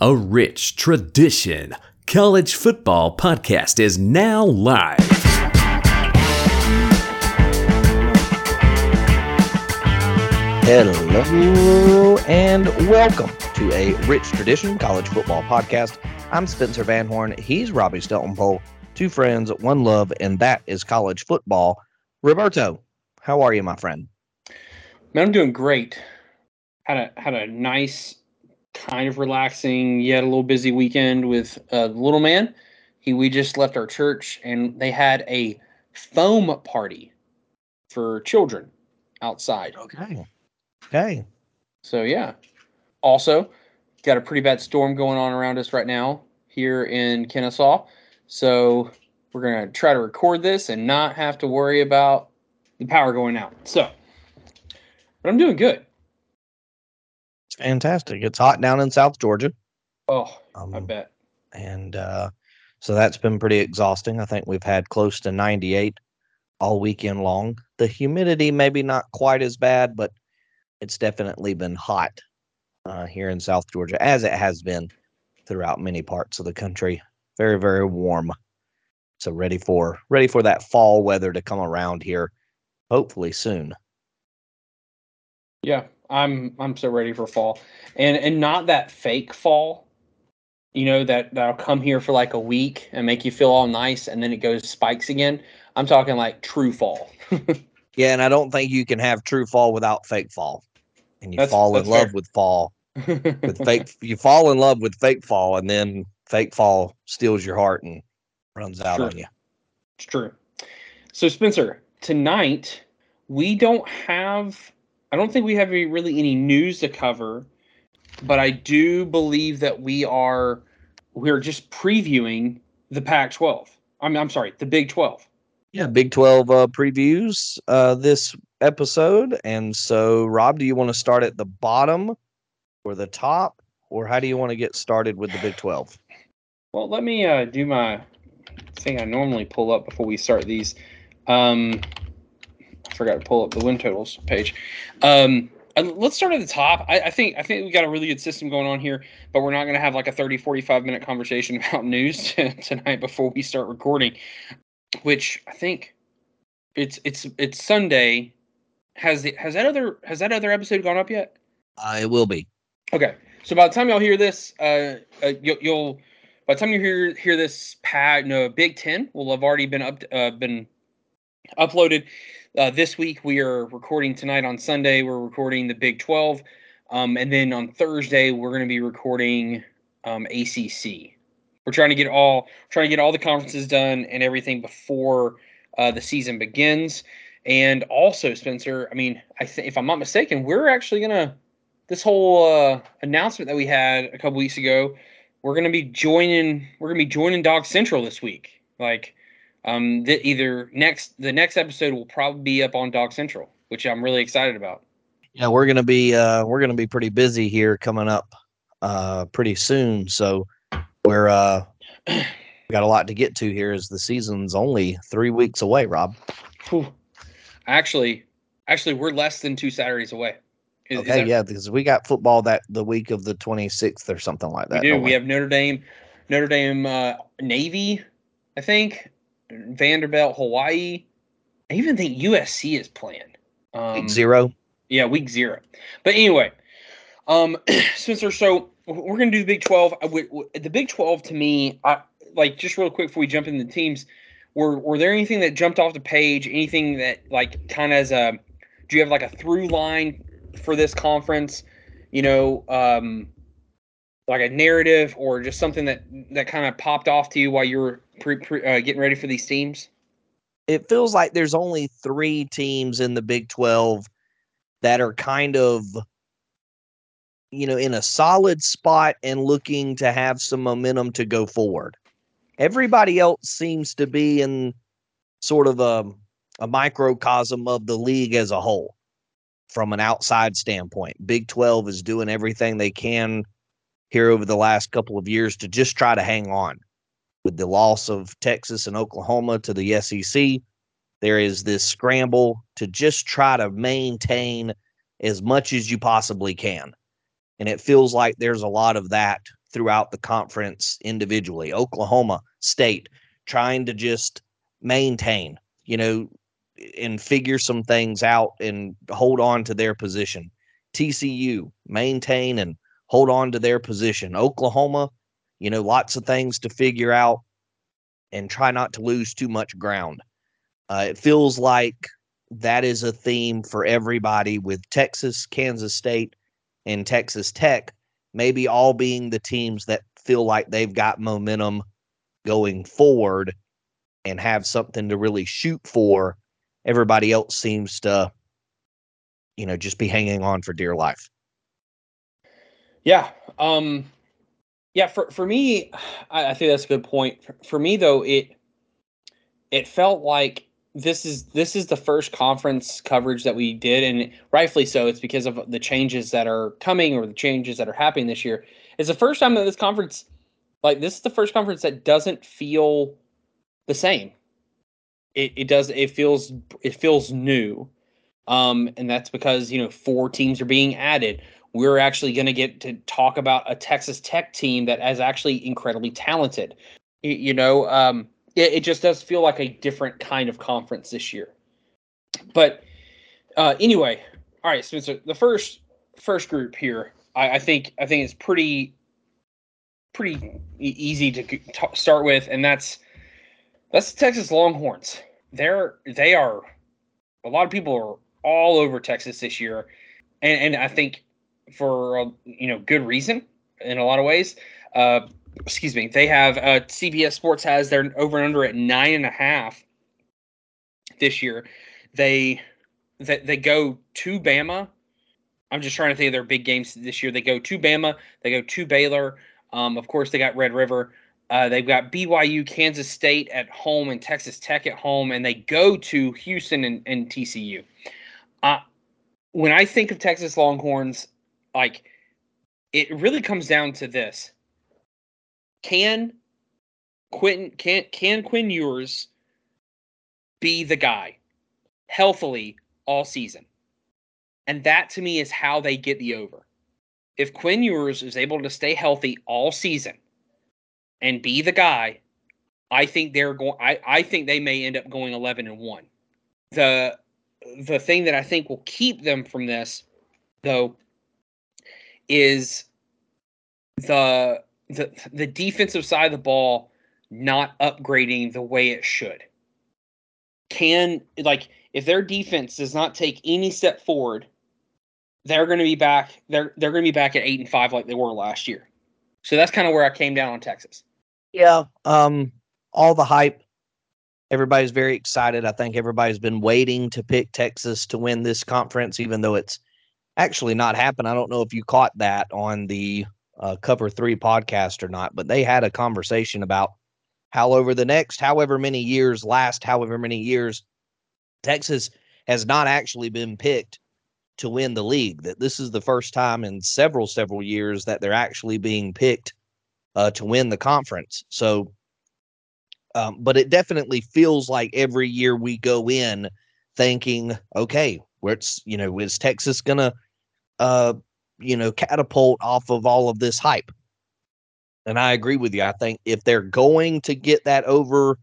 A rich tradition. College Football Podcast is now live. Hello and welcome to a Rich Tradition College Football Podcast. I'm Spencer Van Horn. He's Robbie Steltonpole. Two friends, one love, and that is college football. Roberto, how are you, my friend? Man, I'm doing great. Had a had a nice, kind of relaxing, yet a little busy weekend with uh, little man. He we just left our church and they had a foam party for children outside. Okay. Okay. So yeah. Also, got a pretty bad storm going on around us right now here in Kennesaw. So we're gonna try to record this and not have to worry about the power going out. So, but I'm doing good. It's fantastic. It's hot down in South Georgia. Oh, Um, I bet. and uh, so that's been pretty exhausting. I think we've had close to 98 all weekend long. The humidity maybe not quite as bad, but it's definitely been hot uh, here in South Georgia, as it has been throughout many parts of the country. Very, very warm. So ready for ready for that fall weather to come around here, hopefully soon. Yeah, I'm I'm so ready for fall, and and not that fake fall. You know that that'll come here for like a week and make you feel all nice, and then it goes spikes again. I'm talking like true fall. Yeah, and I don't think you can have true fall without fake fall. And you That's- fall in that's love with fall with fake you fall in love with fake fall and then fake fall steals your heart and runs out Sure. on you It's true. So Spencer, tonight we don't have I don't think we have any, really any news to cover, but I do believe that we are we're just previewing the Pac-12. I'm I'm sorry, the Big 12. yeah big 12 uh, previews uh, this episode and so rob do you want to start at the bottom or the top or how do you want to get started with the big 12 Well, let me uh, do my thing I normally pull up before we start these. Um, forgot to pull up the win totals page. Um, uh, let's start at the top. I, I think I think we got a really good system going on here, but we're not going to have like a 30, 45 minute conversation about news tonight before we start recording, which I think it's it's it's Sunday. Has the has that other has that other episode gone up yet? uh, it will be Okay, so by the time y'all hear this, uh, uh you'll, you'll by the time you hear hear this pad, no Big Ten will have already been up uh, been uploaded. Uh, this week we are recording tonight on Sunday. We're recording the Big Twelve, um, and then on Thursday we're going to be recording um, ACC. We're trying to get all trying to get all the conferences done and everything before uh, the season begins. And also, Spencer, I mean, I think if I'm not mistaken, we're actually gonna this whole uh, announcement that we had a couple weeks ago, we're gonna be joining. We're gonna be joining Dog Central this week. Like, um, the, either next the next episode will probably be up on Dog Central, which I'm really excited about. yeah we're gonna be uh we're gonna be pretty busy here coming up uh pretty soon so we're uh we got a lot to get to here as the season's only three weeks away rob Whew. Actually, actually, we're less than two Saturdays away. Is- is okay that- yeah because we got football that the week of the 26th or something like that do. don't We have Notre Dame, Notre Dame, uh, Navy, I think, Vanderbilt, Hawaii. I even think USC is playing. Um, Week zero Yeah, week zero. But anyway, um, Spencer. So we're gonna do the Big Twelve. I would- w- The Big Twelve to me, I, like just real quick before we jump into the teams, were were there anything that jumped off the page? Anything that like kind of as a, do you have like a through line for this conference? You know, um, like a narrative or just something that that kind of popped off to you while you were pre, pre, uh, getting ready for these teams? it feels like there's only three teams in the Big 12 that are kind of, you know, in a solid spot and looking to have some momentum to go forward. Everybody else seems to be in sort of a, a microcosm of the league as a whole from an outside standpoint. Big 12 is doing everything they can here over the last couple of years to just try to hang on with the loss of Texas and Oklahoma to the SEC, there is this scramble to just try to maintain as much as you possibly can. And it feels like there's a lot of that throughout the conference individually. Oklahoma State trying to just maintain, you know, and figure some things out and hold on to their position. TCU maintain and hold on to their position. Oklahoma, you know, lots of things to figure out and try not to lose too much ground. Uh, it feels like that is a theme for everybody with Texas, Kansas State, and Texas Tech, maybe all being the teams that feel like they've got momentum going forward and have something to really shoot for. Everybody else seems to, you know, just be hanging on for dear life. Yeah. Um, yeah. For, for me, I, I think that's a good point. For, for me though, it, it felt like this is this is the first conference coverage that we did, and rightfully so. It's because of the changes that are coming or the changes that are happening this year. It's the first time that this conference, like this, is the first conference that doesn't feel the same. It it does. It feels it feels new, um, and that's because you know four teams are being added. We're actually going to get to talk about a Texas Tech team that is actually incredibly talented. You, know. Um, it, it just does feel like a different kind of conference this year. But uh, anyway, all right, Spencer. The first first group here, I, I think I think it's pretty pretty easy to t- start with, and that's that's the Texas Longhorns. They're they are a lot of people are all over Texas this year, and and I think for uh, you know good reason in a lot of ways. Uh, excuse me, they have uh, CBS Sports has their over and under at nine and a half this year. They they, they go to Bama. I'm just trying to think of their big games this year. They go to Bama. They go to Baylor. Um, of course, they got Red River. Uh, they've got BYU, Kansas State at home, and Texas Tech at home, and they go to Houston and, and TCU. Uh, when I think of Texas Longhorns, like it really comes down to this: can Quinn can can Quinn Ewers be the guy healthily all season? And that to me is how they get the over. If Quinn Ewers is able to stay healthy all season and be the guy, I think they're going I, I think they may end up going 11 and 1. The the thing that I think will keep them from this though is the the the defensive side of the ball not upgrading the way it should. Can like if their defense does not take any step forward, they're going to be back. They're they're going to be back at eight and five like they were last year. So that's kind of where I came down on Texas. Yeah, um, all the hype. Everybody's very excited. I think everybody's been waiting to pick Texas to win this conference, even though it's actually not happened. I don't know if you caught that on the uh, Cover Three podcast or not, but they had a conversation about how over the next however many years, last however many years, Texas has not actually been picked to win the league. That this is the first time in several several years that they're actually being picked uh, to win the conference. So, um, but it definitely feels like every year we go in thinking, okay, where's you know is Texas gonna uh, you know, catapult off of all of this hype. And I agree with you. I think if they're going to get that over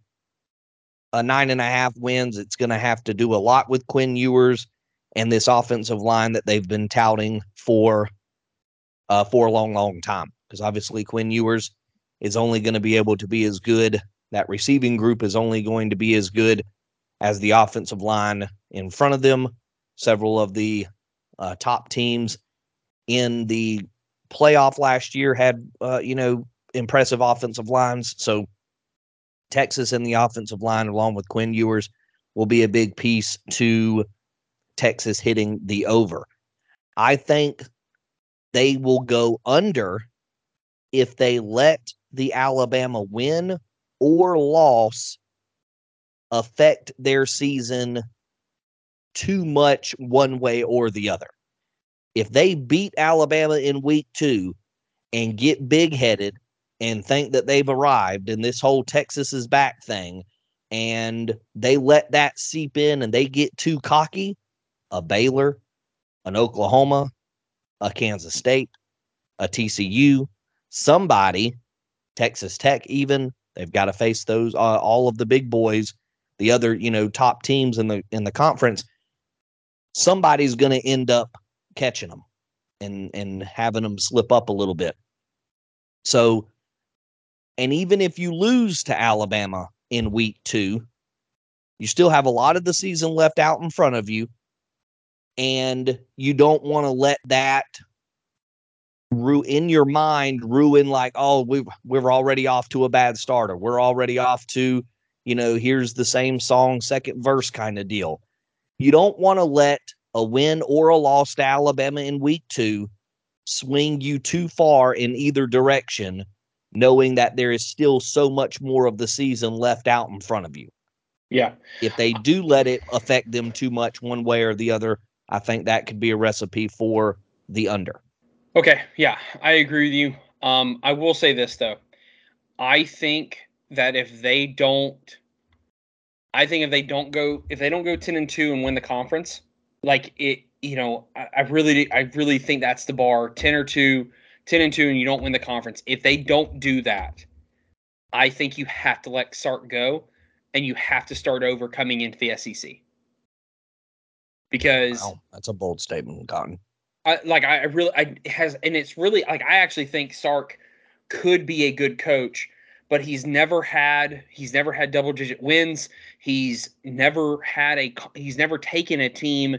a nine and a half wins, it's going to have to do a lot with Quinn Ewers and this offensive line that they've been touting for uh, for a long, long time. Because obviously Quinn Ewers is only going to be able to be as good. That receiving group is only going to be as good as the offensive line in front of them. Several of the uh, top teams in the playoff last year had uh, you know impressive offensive lines. So Texas and the offensive line, along with Quinn Ewers, will be a big piece to Texas hitting the over. I think they will go under if they let the Alabama win or loss affect their season too much one way or the other if they beat Alabama in week two and get big headed and think that they've arrived in this whole Texas is back thing, and they let that seep in and they get too cocky, a Baylor, an Oklahoma, a Kansas State, a TCU, somebody, Texas Tech, even they've got to face those uh, all of the big boys, the other you know top teams in the in the conference. Somebody's going to end up catching them and and having them slip up a little bit. So, and even if you lose to Alabama in week two, you still have a lot of the season left out in front of you. And you don't want to let that in your mind ruin like, oh, we we're already off to a bad starter. We're already off to, you know, here's the same song, second verse kind of deal. You don't want to let a win or a loss to Alabama in week two swing you too far in either direction, knowing that there is still so much more of the season left out in front of you. Yeah. If they do let it affect them too much one way or the other, I think that could be a recipe for the under. Okay. Yeah, I agree with you. Um, I will say this though. I think that if they don't I think if they don't go if they don't go 10 and 2 and win the conference, like it, you know, I, I really I really think that's the bar. 10 or 2, 10 and 2 and you don't win the conference. If they don't do that, I think you have to let Sark go and you have to start over coming into the SEC. Because wow, that's a bold statement, Cotton. I, like I really I has and it's really like I actually think Sark could be a good coach, but he's never had he's never had double digit wins. He's never had a he's never taken a team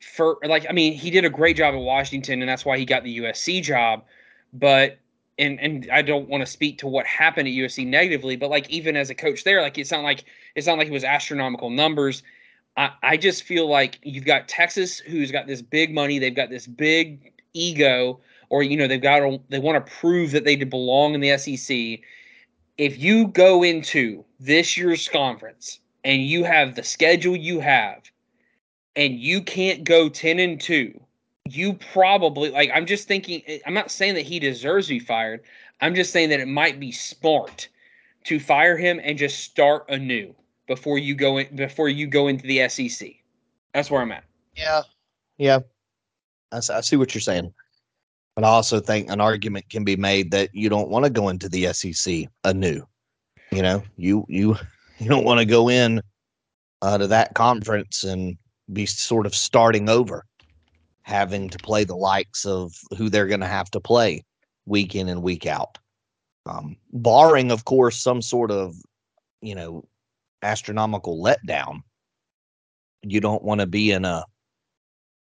for like I mean he did a great job at Washington and that's why he got the USC job, but and and I don't want to speak to what happened at USC negatively, but like even as a coach there, like it's not like it's not like it was astronomical numbers. I, I just feel like you've got Texas who's got this big money, they've got this big ego, or you know, they've got to, they want to prove that they belong in the SEC. If you go into this year's conference and you have the schedule you have, and you can't go 10 and 2 you probably like i'm just thinking eh, i'm not saying that he deserves to be fired. I'm just saying that it might be smart to fire him and just start anew before you go in before you go into the sec that's where i'm at. Yeah. Yeah. I, I see what you're saying but i also think an argument can be made that you don't want to go into the sec anew you know you you you don't want to go in uh, to that conference and be sort of starting over having to play the likes of who they're going to have to play week in and week out. Um, barring, of course, some sort of, you know, astronomical letdown. You don't want to be in a.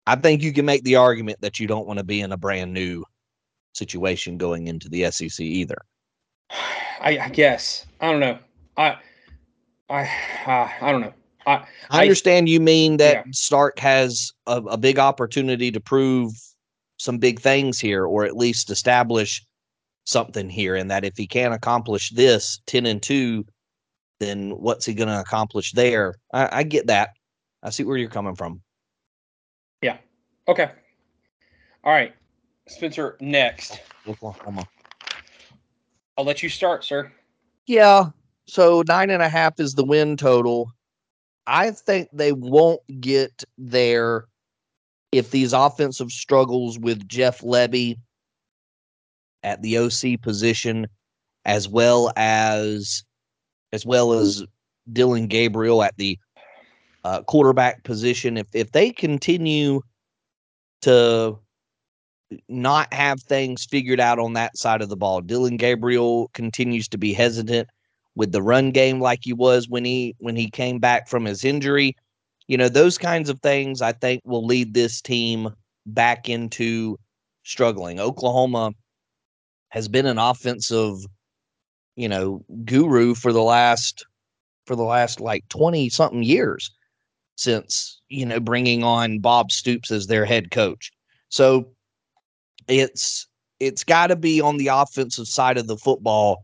I think you can make the argument that you don't want to be in a brand new situation going into the SEC either. I, I guess I don't know. I I uh, I don't know. I, I understand I, you mean that yeah. Sark has a, a big opportunity to prove some big things here, or at least establish something here, and that if he can't accomplish this 10 and 2, then what's he going to accomplish there? I, I, get that. I see where you're coming from. Yeah. Okay. All right. Spencer, next. Oklahoma. I'll let you start, sir. Yeah. So nine and a half is the win total. I think they won't get there if these offensive struggles with Jeff Lebby at the OC position, as well as as well as Dillon Gabriel at the uh, quarterback position, if if they continue to not have things figured out on that side of the ball, Dillon Gabriel continues to be hesitant with the run game like he was when he when he came back from his injury. You know, those kinds of things I think will lead this team back into struggling. Oklahoma has been an offensive, you know, guru for the last for the last like 20 something years since, you know, bringing on Bob Stoops as their head coach. So it's it's got to be on the offensive side of the football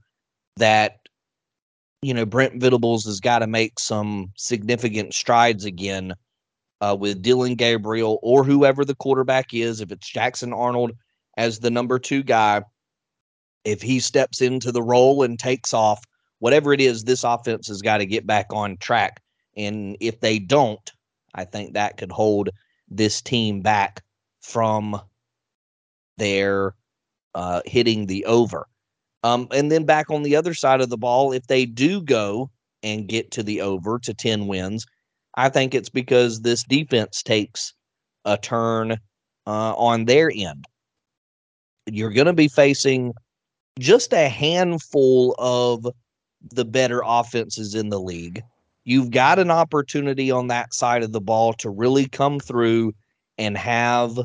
that you know, Brent Venables has got to make some significant strides again uh, with Dillon Gabriel or whoever the quarterback is. If it's Jackson Arnold as the number two guy, if he steps into the role and takes off, whatever it is, this offense has got to get back on track. And if they don't, I think that could hold this team back from their uh, hitting the over. Um, and then back on the other side of the ball, if they do go and get to the over to 10 wins, I think it's because this defense takes a turn uh, on their end. You're going to be facing just a handful of the better offenses in the league. You've got an opportunity on that side of the ball to really come through and have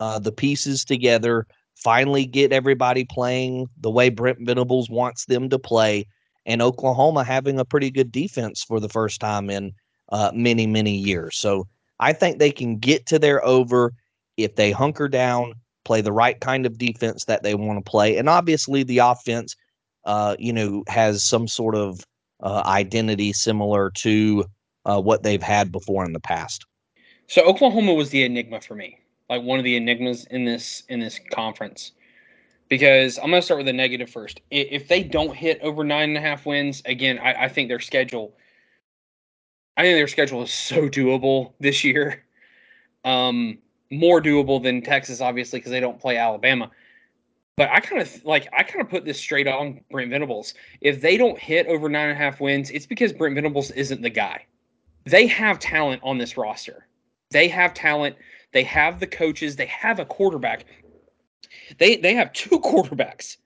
uh, the pieces together, finally get everybody playing the way Brent Venables wants them to play, and Oklahoma having a pretty good defense for the first time in uh, many, many years. So I think they can get to their over if they hunker down, play the right kind of defense that they want to play. And obviously, the offense, uh, you know, has some sort of uh, identity similar to uh, what they've had before in the past. So Oklahoma was the enigma for me, like one of the enigmas in this in this conference. Because I'm going to start with the negative first. If they don't hit over nine and a half wins, again, I, I think their schedule, I think their schedule is so doable this year. Um, more doable than Texas, obviously, because they don't play Alabama. But I kind of like I kind of put this straight on Brent Venables. If they don't hit over nine and a half wins, it's because Brent Venables isn't the guy. They have talent on this roster. They have talent. They have the coaches. They have a quarterback. They they have two quarterbacks.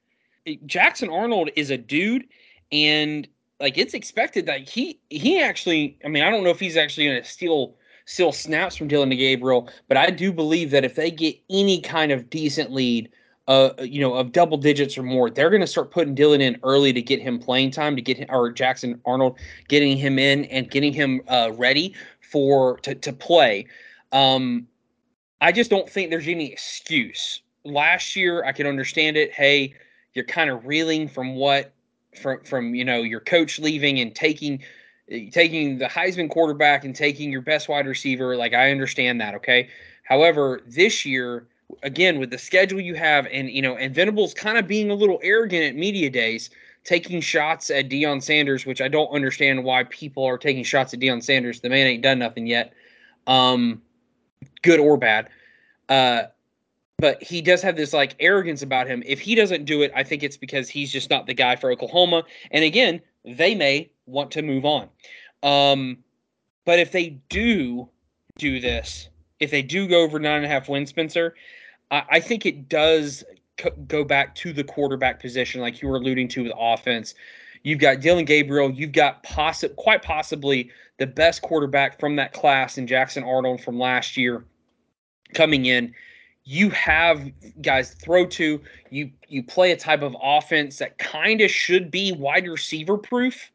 Jackson Arnold is a dude, and like it's expected that he he actually. I mean, I don't know if he's actually going to steal steal snaps from Dillon Gabriel, but I do believe that if they get any kind of decent lead uh, you know, of double digits or more, they're going to start putting Dillon in early to get him playing time, to get him, or Jackson Arnold getting him in and getting him uh, ready for to to play. Um, I just don't think there's any excuse. Last year, I could understand it. Hey, you're kind of reeling from what from from you know your coach leaving and taking taking the Heisman quarterback and taking your best wide receiver. Like I understand that. Okay. However, this year again with the schedule you have, and you know, and Venables kind of being a little arrogant at media days, taking shots at Deion Sanders, which I don't understand why people are taking shots at Deion Sanders. The man ain't done nothing yet, um, good or bad. Uh, but he does have this like arrogance about him. If he doesn't do it, I think it's because he's just not the guy for Oklahoma. And again, they may want to move on. Um, but if they do do this, if they do go over nine and a half wins, Spencer, I, think it does go back to the quarterback position, like you were alluding to with offense. You've got Dillon Gabriel. You've got possi- quite possibly the best quarterback from that class in Jackson Arnold from last year coming in. You have guys throw to. You you play a type of offense that kind of should be wide receiver proof.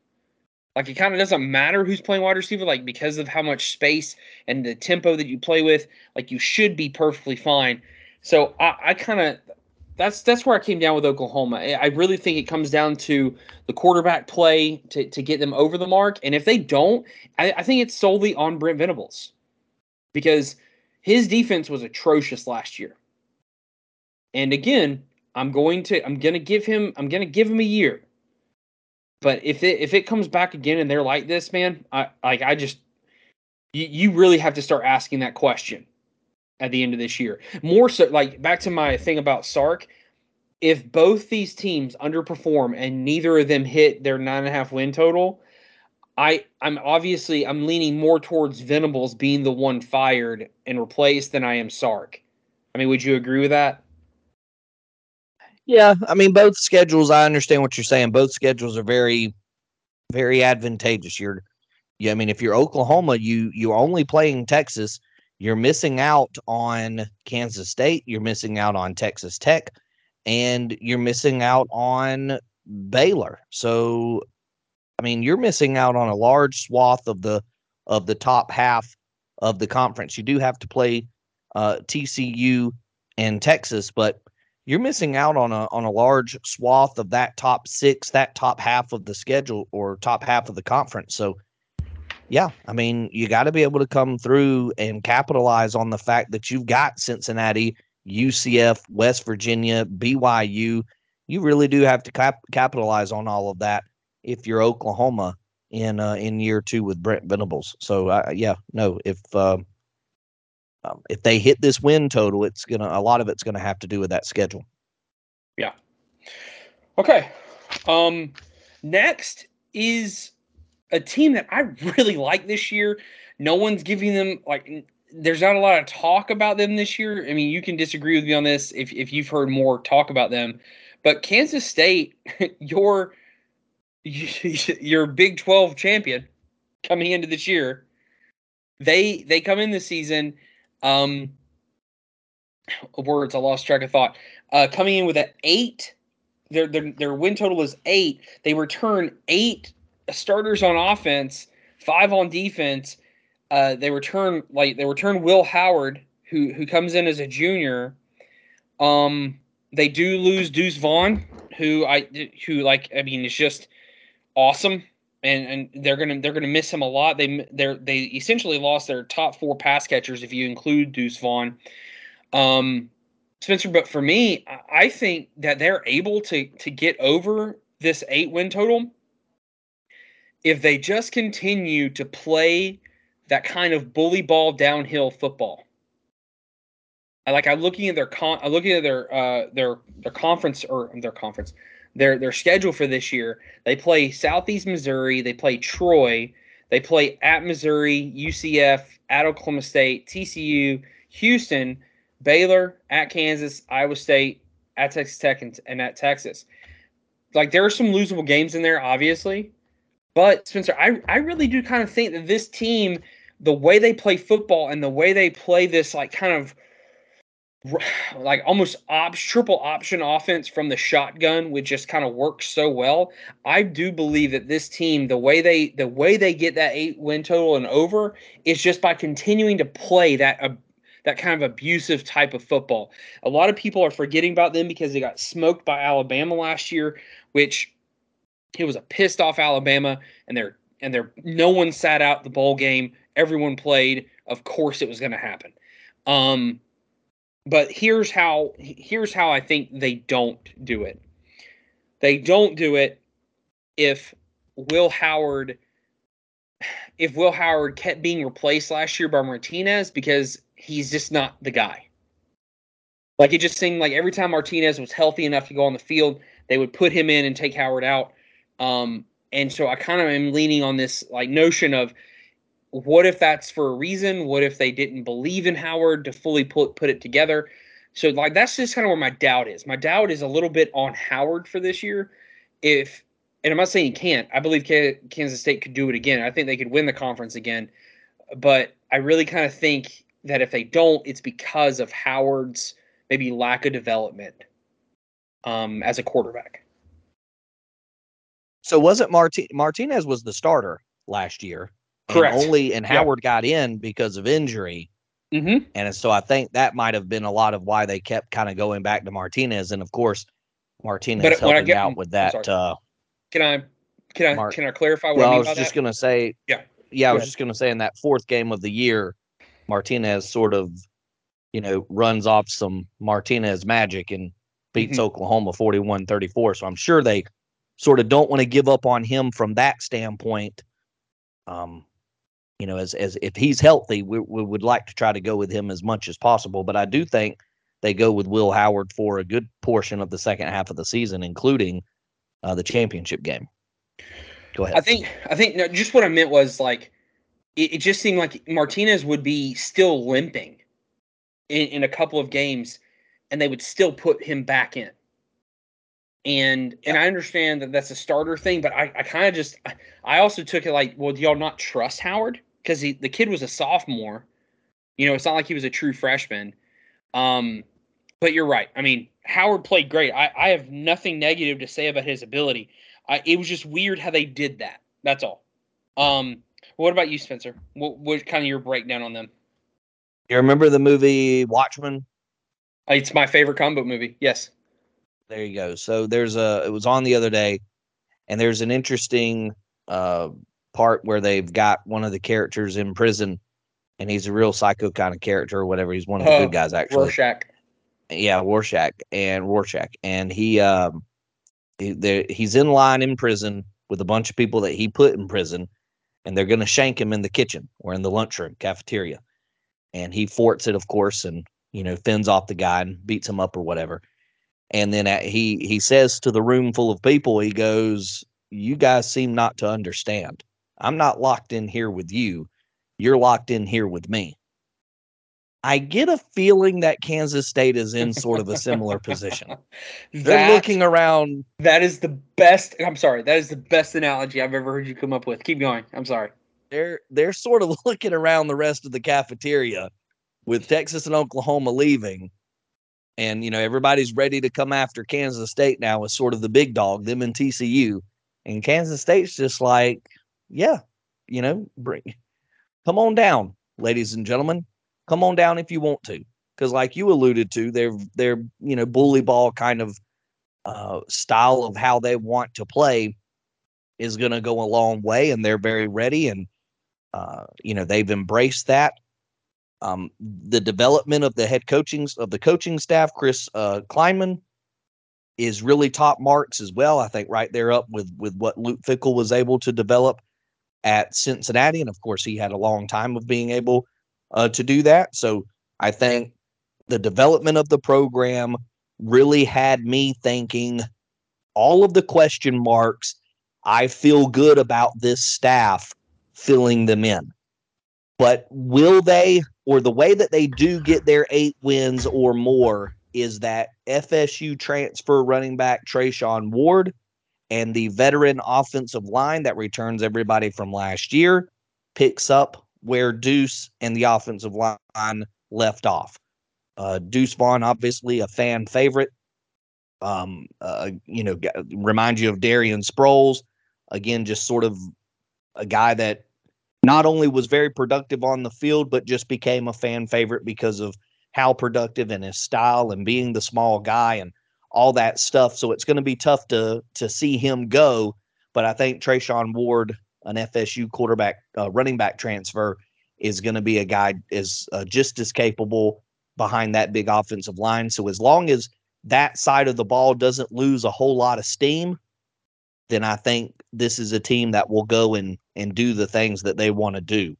Like it kind of doesn't matter who's playing wide receiver, like because of how much space and the tempo that you play with, like you should be perfectly fine. So I, I kind of that's that's where I came down with Oklahoma. I really think it comes down to the quarterback play to, to get them over the mark. And if they don't, I, I think it's solely on Brent Venables because his defense was atrocious last year. And again, I'm going to I'm gonna give him I'm gonna give him a year. But if it if it comes back again and they're like this, man, I like I just you, you really have to start asking that question at the end of this year. More so, like back to my thing about Sark. If both these teams underperform and neither of them hit their nine and a half win total, I I'm obviously I'm leaning more towards Venables being the one fired and replaced than I am Sark. I mean, would you agree with that? Yeah, I mean both schedules. I understand what you're saying. Both schedules are very, very advantageous. You're, yeah. I mean, if you're Oklahoma, you you're only playing Texas you're missing out on Kansas State, you're missing out on Texas Tech, and you're missing out on Baylor. So I mean, you're missing out on a large swath of the of the top half of the conference. You do have to play uh, TCU and Texas, but you're missing out on a on a large swath of that top six, that top half of the schedule or top half of the conference. So yeah, I mean, you got to be able to come through and capitalize on the fact that you've got Cincinnati, UCF, West Virginia, BYU. You really do have to cap- capitalize on all of that if you're Oklahoma in uh, in year two with Brent Venables. So uh, yeah, no, if uh, um, if they hit this win total, it's gonna a lot of it's gonna have to do with that schedule. Yeah. Okay. Um, next is a team that I really like this year. No one's giving them like. There's not a lot of talk about them this year. I mean, you can disagree with me on this if if you've heard more talk about them, but Kansas State, your your Big 12 champion coming into this year, they they come in this season. Um, words I lost track of thought. Uh, coming in with an eight, their their their win total is eight. They return eight starters on offense, five on defense. Uh, they return like they return Will Howard, who who comes in as a junior. Um, they do lose Deuce Vaughn, who I who like I mean is just awesome, and and they're gonna they're gonna miss him a lot. They they they essentially lost their top four pass catchers if you include Deuce Vaughn. Um, Spencer, but for me, I think that they're able to to get over this eight win total if they just continue to play that kind of bully ball downhill football. I like I'm looking at their con I'm looking at their uh their their conference or their conference their their schedule for this year. They play Southeast Missouri, they play Troy, they play at Missouri, UCF, at Oklahoma State, TCU, Houston, Baylor, at Kansas, Iowa State, at Texas Tech, and, and at Texas. Like there are some losable games in there, obviously, but Spencer, I I really do kind of think that this team, the way they play football and the way they play this like kind of like almost op- triple option offense from the shotgun which just kind of works so well i do believe that this team the way they the way they get that eight win total and over is just by continuing to play that uh, that kind of abusive type of football. A lot of people are forgetting about them because they got smoked by alabama last year which it was a pissed off alabama and they're and they're no one sat out the bowl game everyone played of course it was going to happen um but here's how here's how I think they don't do it. They don't do it if Will Howard if Will Howard kept being replaced last year by Martinez because he's just not the guy. Like it just seemed like every time Martinez was healthy enough to go on the field, they would put him in and take Howard out. Um, and so I kind of am leaning on this like notion of what if that's for a reason? What if they didn't believe in Howard to fully put put it together? So like that's just kind of where my doubt is. My doubt is a little bit on Howard for this year. If and I'm not saying he can't. I believe Kansas State could do it again. I think they could win the conference again. But I really kind of think that if they don't, it's because of Howard's maybe lack of development um, as a quarterback. So wasn't Marti- Martinez was the starter last year? Correct. And only and Howard got in because of injury. Mm-hmm. And so I think that might have been a lot of why they kept kind of going back to Martinez. And of course, Martinez But I helping get- out with that. Uh, Can I can I Mark. can I clarify what well, I I was just that? to say, Yeah. yeah, I was ahead. just going to say in that fourth game of the year, Martinez sort of, you know, runs off some Martinez magic and beats Mhm. Oklahoma 41 34. So I'm sure they sort of don't want to give up on him from that standpoint. Um, you know, as as if he's healthy, we, we would like to try to go with him as much as possible. But I do think they go with Will Howard for a good portion of the second half of the season, including uh, the championship game. Go ahead. I think I think no, just what I meant was like it, it just seemed like Martinez would be still limping in, in a couple of games, and they would still put him back in. And and I understand that that's a starter thing, but I, I kind of just I, also took it like, well, do y'all not trust Howard because he the kid was a sophomore, you know, it's not like he was a true freshman. Um, but you're right. I mean, Howard played great. I, I have nothing negative to say about his ability. I, it was just weird how they did that. That's all. Um, what about you, Spencer? What what kind of your breakdown on them? you remember the movie Watchmen? Uh, It's my favorite comic book movie. Yes. There you go. So there's a it was on the other day, and there's an interesting uh part where they've got one of the characters in prison, and he's a real psycho kind of character or whatever. He's one of the Oh, good guys actually. Rorschach. Yeah, Rorschach and Rorschach, and he um he, there he's in line in prison with a bunch of people that he put in prison, and they're gonna shank him in the kitchen or in the lunchroom cafeteria, and he forts it, of course, and you know fends off the guy and beats him up or whatever. And then at, he he says to the room full of people, he goes, "You guys seem not to understand. I'm not locked in here with you. You're locked in here with me." I get a feeling that Kansas State is in sort of a similar position. They're looking around. That is the best. I'm sorry. That is the best analogy I've ever heard you come up with. Keep going. I'm sorry. They're they're sort of looking around the rest of the cafeteria with Texas and Oklahoma leaving. And you know, everybody's ready to come after Kansas State now as sort of the big dog, them and TCU. And Kansas State's just like, yeah, you know, bring come on down, ladies and gentlemen. Come on down if you want to. Because like you alluded to, they're they're, you know, bully ball kind of uh style of how they want to play is gonna go a long way and they're very ready and uh, you know they've embraced that um, the development of the head coaching of the coaching staff chris uh, Klieman is really top marks as well i think right there up with with what luke Fickell was able to develop at cincinnati and of course he had a long time of being able uh, to do that so i think the development of the program really had me thinking all of the question marks i feel good about this staff filling them in. But will they, or the way that they do get their eight wins or more, is that FSU transfer running back Treshaun Ward and the veteran offensive line that returns everybody from last year picks up where Deuce and the offensive line left off. Uh, Deuce Vaughn, obviously a fan favorite. Um, uh, you know, remind you of Darren Sproles. Again, just sort of a guy that not only was very productive on the field, but just became a fan favorite because of how productive and his style and being the small guy and all that stuff. So it's going to be tough to to see him go. But I think Treshaun Ward, an FSU quarterback, uh, running back transfer, is going to be a guy is uh, just as capable behind that big offensive line. So as long as that side of the ball doesn't lose a whole lot of steam, then I think this is a team that will go and and do the things that they want to do.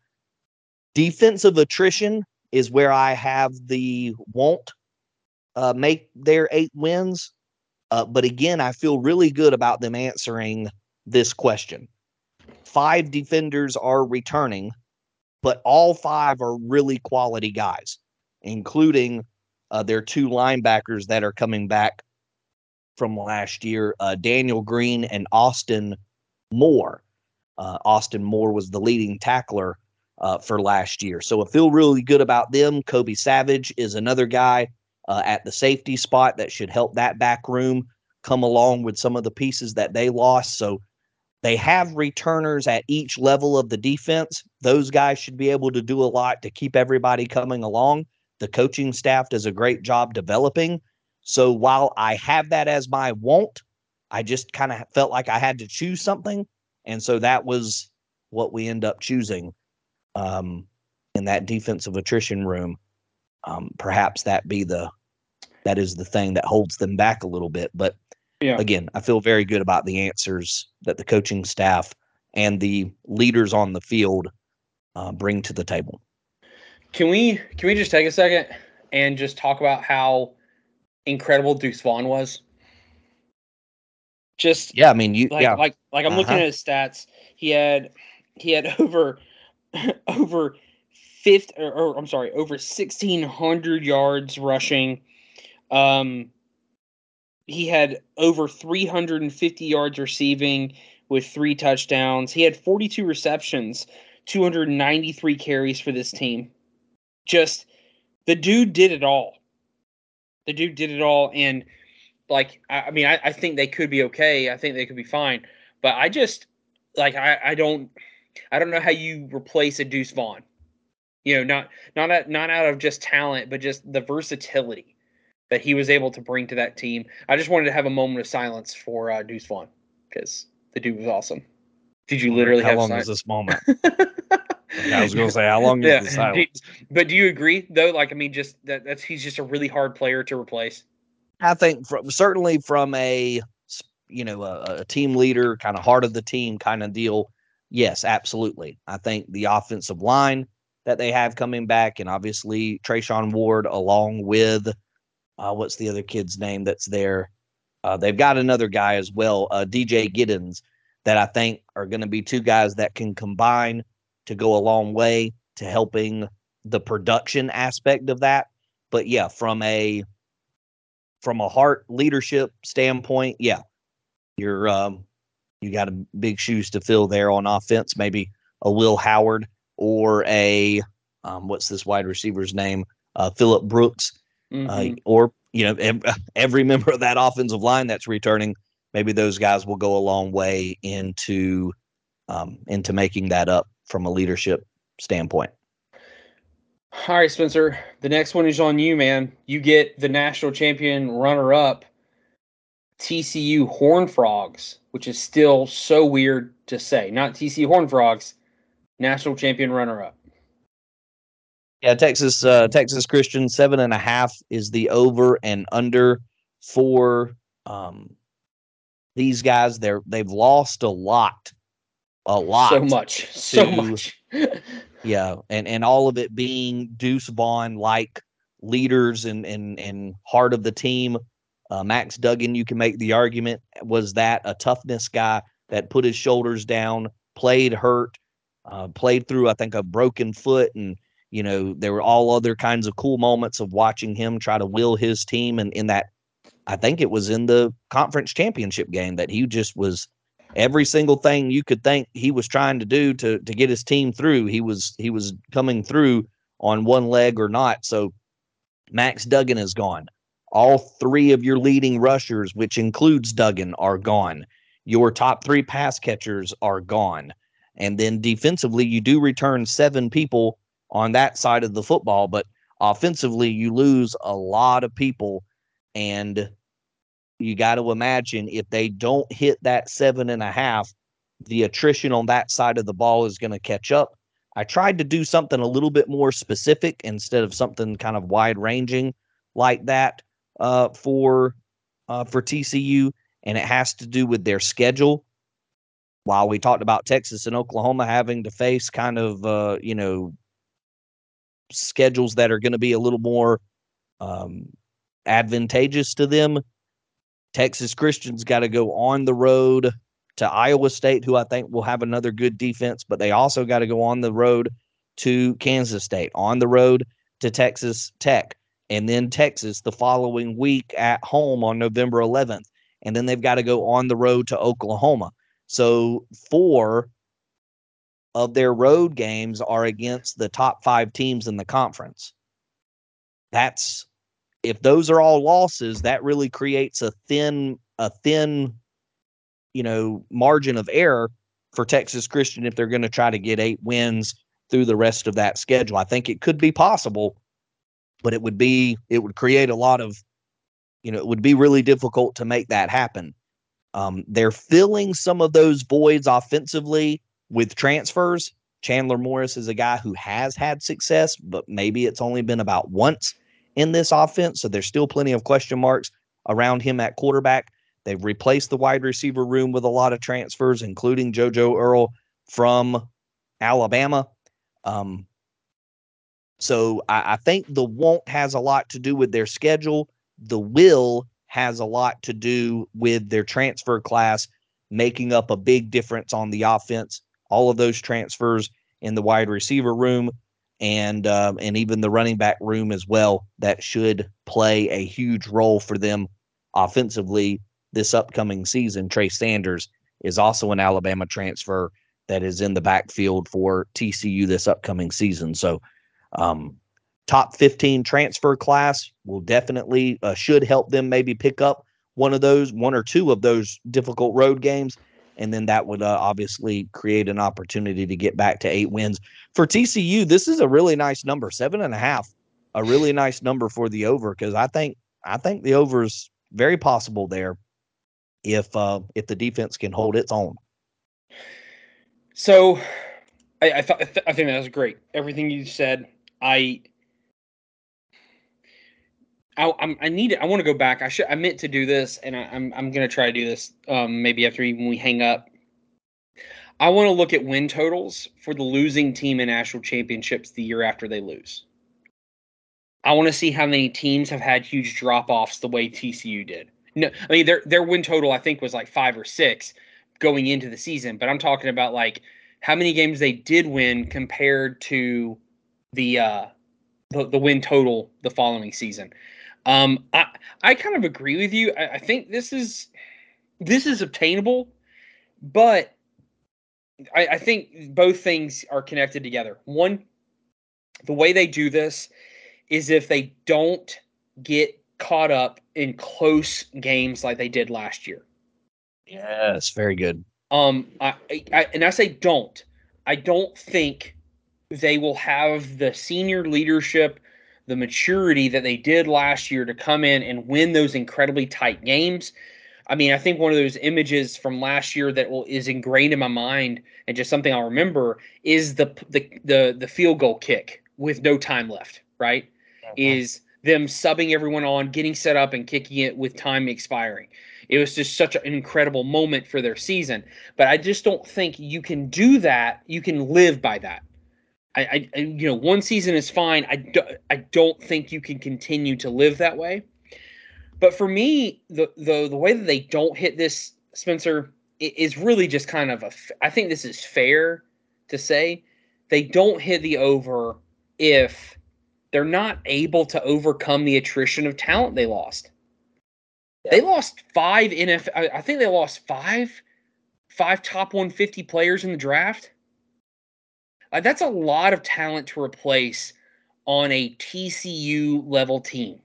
Defensive attrition is where I have the won't uh, make their eight wins. Uh, but again, I feel really good about them answering this question. Five defenders are returning, but all five are really quality guys, including uh, their two linebackers that are coming back from last year uh, Daniel Green and Austin Moore. Uh, Austin Moore was the leading tackler uh, for last year. So I feel really good about them. Kobe Savage is another guy uh, at the safety spot that should help that back room come along with some of the pieces that they lost. So they have returners at each level of the defense. Those guys should be able to do a lot to keep everybody coming along. The coaching staff does a great job developing. So while I have that as my won't, I just kind of felt like I had to choose something. And so that was what we end up choosing um, in that defensive attrition room. Um, perhaps that be the that is the thing that holds them back a little bit. But Yeah. again, I feel very good about the answers that the coaching staff and the leaders on the field uh, bring to the table. Can we can we just take a second and just talk about how incredible Deuce Vaughn was? Just Yeah, I mean, you like yeah, like like I'm looking Uh-huh. at his stats. He had he had over over fifth or, or I'm sorry, over 1600 yards rushing. Um he had over 350 yards receiving with three touchdowns. He had 42 receptions, 293 carries for this team. Just the dude did it all. The dude did it all and like I, I mean I, I think they could be okay. I think they could be fine. But I just like I, I don't I don't know how you replace a Deuce Vaughn. You know, not not out, not out of just talent, but just the versatility that he was able to bring to that team. I just wanted to have a moment of silence for uh, Deuce Vaughn because the dude was awesome. Did you literally how have long si- is this moment? I was going to say, how long is yeah. the silence? but do you agree though? Like, I mean, just that that's he's just a really hard player to replace. I think from certainly from a you know a, a team leader, kind of heart of the team kind of deal. Yes, absolutely. I think the offensive line that they have coming back, and obviously Treshaun Ward, along with uh, what's the other kid's name that's there? Uh, they've got another guy as well, uh, DJ Giddens, that I think are going to be two guys that can combine to go a long way to helping the production aspect of that. But yeah, from a from a heart leadership standpoint, yeah, you're um, you got a big shoes to fill there on offense. Maybe a Will Howard or a um, what's this wide receiver's name? Uh, Phillip Brooks, uh, mm-hmm. uh, or you know every, every member of that offensive line that's returning. Maybe those guys will go a long way into um, into making that up from a leadership standpoint. All right, Spencer. The next one is on you, man. You get the national champion runner up, TCU Horn Frogs, which is still so weird to say. Not TCU Horn Frogs, national champion runner up. Yeah, Texas uh, Texas Christian seven and a half is the over and under for um, these guys. They're they've lost a lot, a lot, so much, to, so much. yeah, and and all of it being Deuce Vaughn like leaders and and and heart of the team. Uh, Max Duggan, you can make the argument, was that a toughness guy that put his shoulders down, played hurt, uh, played through I think a broken foot, and you know there were all other kinds of cool moments of watching him try to will his team, and in that I think it was in the conference championship game that he just was every single thing you could think he was trying to do to to get his team through. He was he was coming through on one leg or not. So Max Duggan is gone. All three of your leading rushers, which includes Duggan, are gone. Your top three pass catchers are gone. And then defensively, you do return seven people on that side of the football, but offensively, you lose a lot of people. And you got to imagine if they don't hit that seven and a half, the attrition on that side of the ball is going to catch up. I tried to do something a little bit more specific instead of something kind of wide ranging like that uh, for uh, for TCU, and it has to do with their schedule. While we talked about Texas and Oklahoma having to face kind of uh, you know schedules that are going to be a little more um, advantageous to them, Texas Christians got to go on the road to Iowa State, who I think will have another good defense, but they also got to go on the road to Kansas State, on the road to Texas Tech, and then Texas the following week at home on November 11th. And then they've got to go on the road to Oklahoma. So, four of their road games are against the top five teams in the conference. That's if those are all losses, that really creates a thin, a thin, you know, margin of error for Texas Christian if they're going to try to get eight wins through the rest of that schedule. I think it could be possible, but it would be it would create a lot of, you know, it would be really difficult to make that happen. Um, they're filling some of those voids offensively with transfers. Chandler Morris is a guy who has had success, but maybe it's only been about once in this offense. So there's still plenty of question marks around him at quarterback. They've replaced the wide receiver room with a lot of transfers, including JoJo Earle from Alabama. Um, so I, I think the won't has a lot to do with their schedule. The will has a lot to do with their transfer class making up a big difference on the offense. All of those transfers in the wide receiver room and um, and even the running back room as well that should play a huge role for them offensively this upcoming season. Trey Sanders is also an Alabama transfer that is in the backfield for TCU this upcoming season. So, um, top 15 transfer class will definitely uh, should help them maybe pick up one of those, one or two of those difficult road games and then that would uh, obviously create an opportunity to get back to eight wins for TCU. This is a really nice number, seven and a half, a really nice number for the over because I think I think the over is very possible there if uh, if the defense can hold its own. So, I I, th- I think that was great. Everything you said, I I, I'm, I need it. I want to go back. I should. I meant to do this, and I, am I'm, I'm gonna try to do this. Um, maybe after even we hang up. I want to look at win totals for the losing team in national championships the year after they lose. I want to see how many teams have had huge drop offs the way TCU did. No, I mean their their win total I think was like five or six going into the season, but I'm talking about like how many games they did win compared to the uh the, the win total the following season. Um, I I kind of agree with you. I, I think this is this is obtainable, but I, I think both things are connected together. One, the way they do this is if they don't get caught up in close games like they did last year. Yes, very good. Um, I, I and I say don't. I don't think they will have the senior leadership, the maturity that they did last year to come in and win those incredibly tight games. I mean, I think one of those images from last year that will is ingrained in my mind and just something I'll remember is the the the, the field goal kick with no time left, right? Mm-hmm. Is them subbing everyone on, getting set up and kicking it with time expiring. It was just such an incredible moment for their season. But I just don't think you can do that. You can live by that. I, I you know, one season is fine. I, do, I don't think you can continue to live that way. But for me, the the the way that they don't hit this, Spencer, is really just kind of a. I think this is fair to say they don't hit the over if they're not able to overcome the attrition of talent they lost. Yeah. They lost five NFL. I think they lost five, five top 150 players in the draft. Uh, that's a lot of talent to replace on a TCU level team.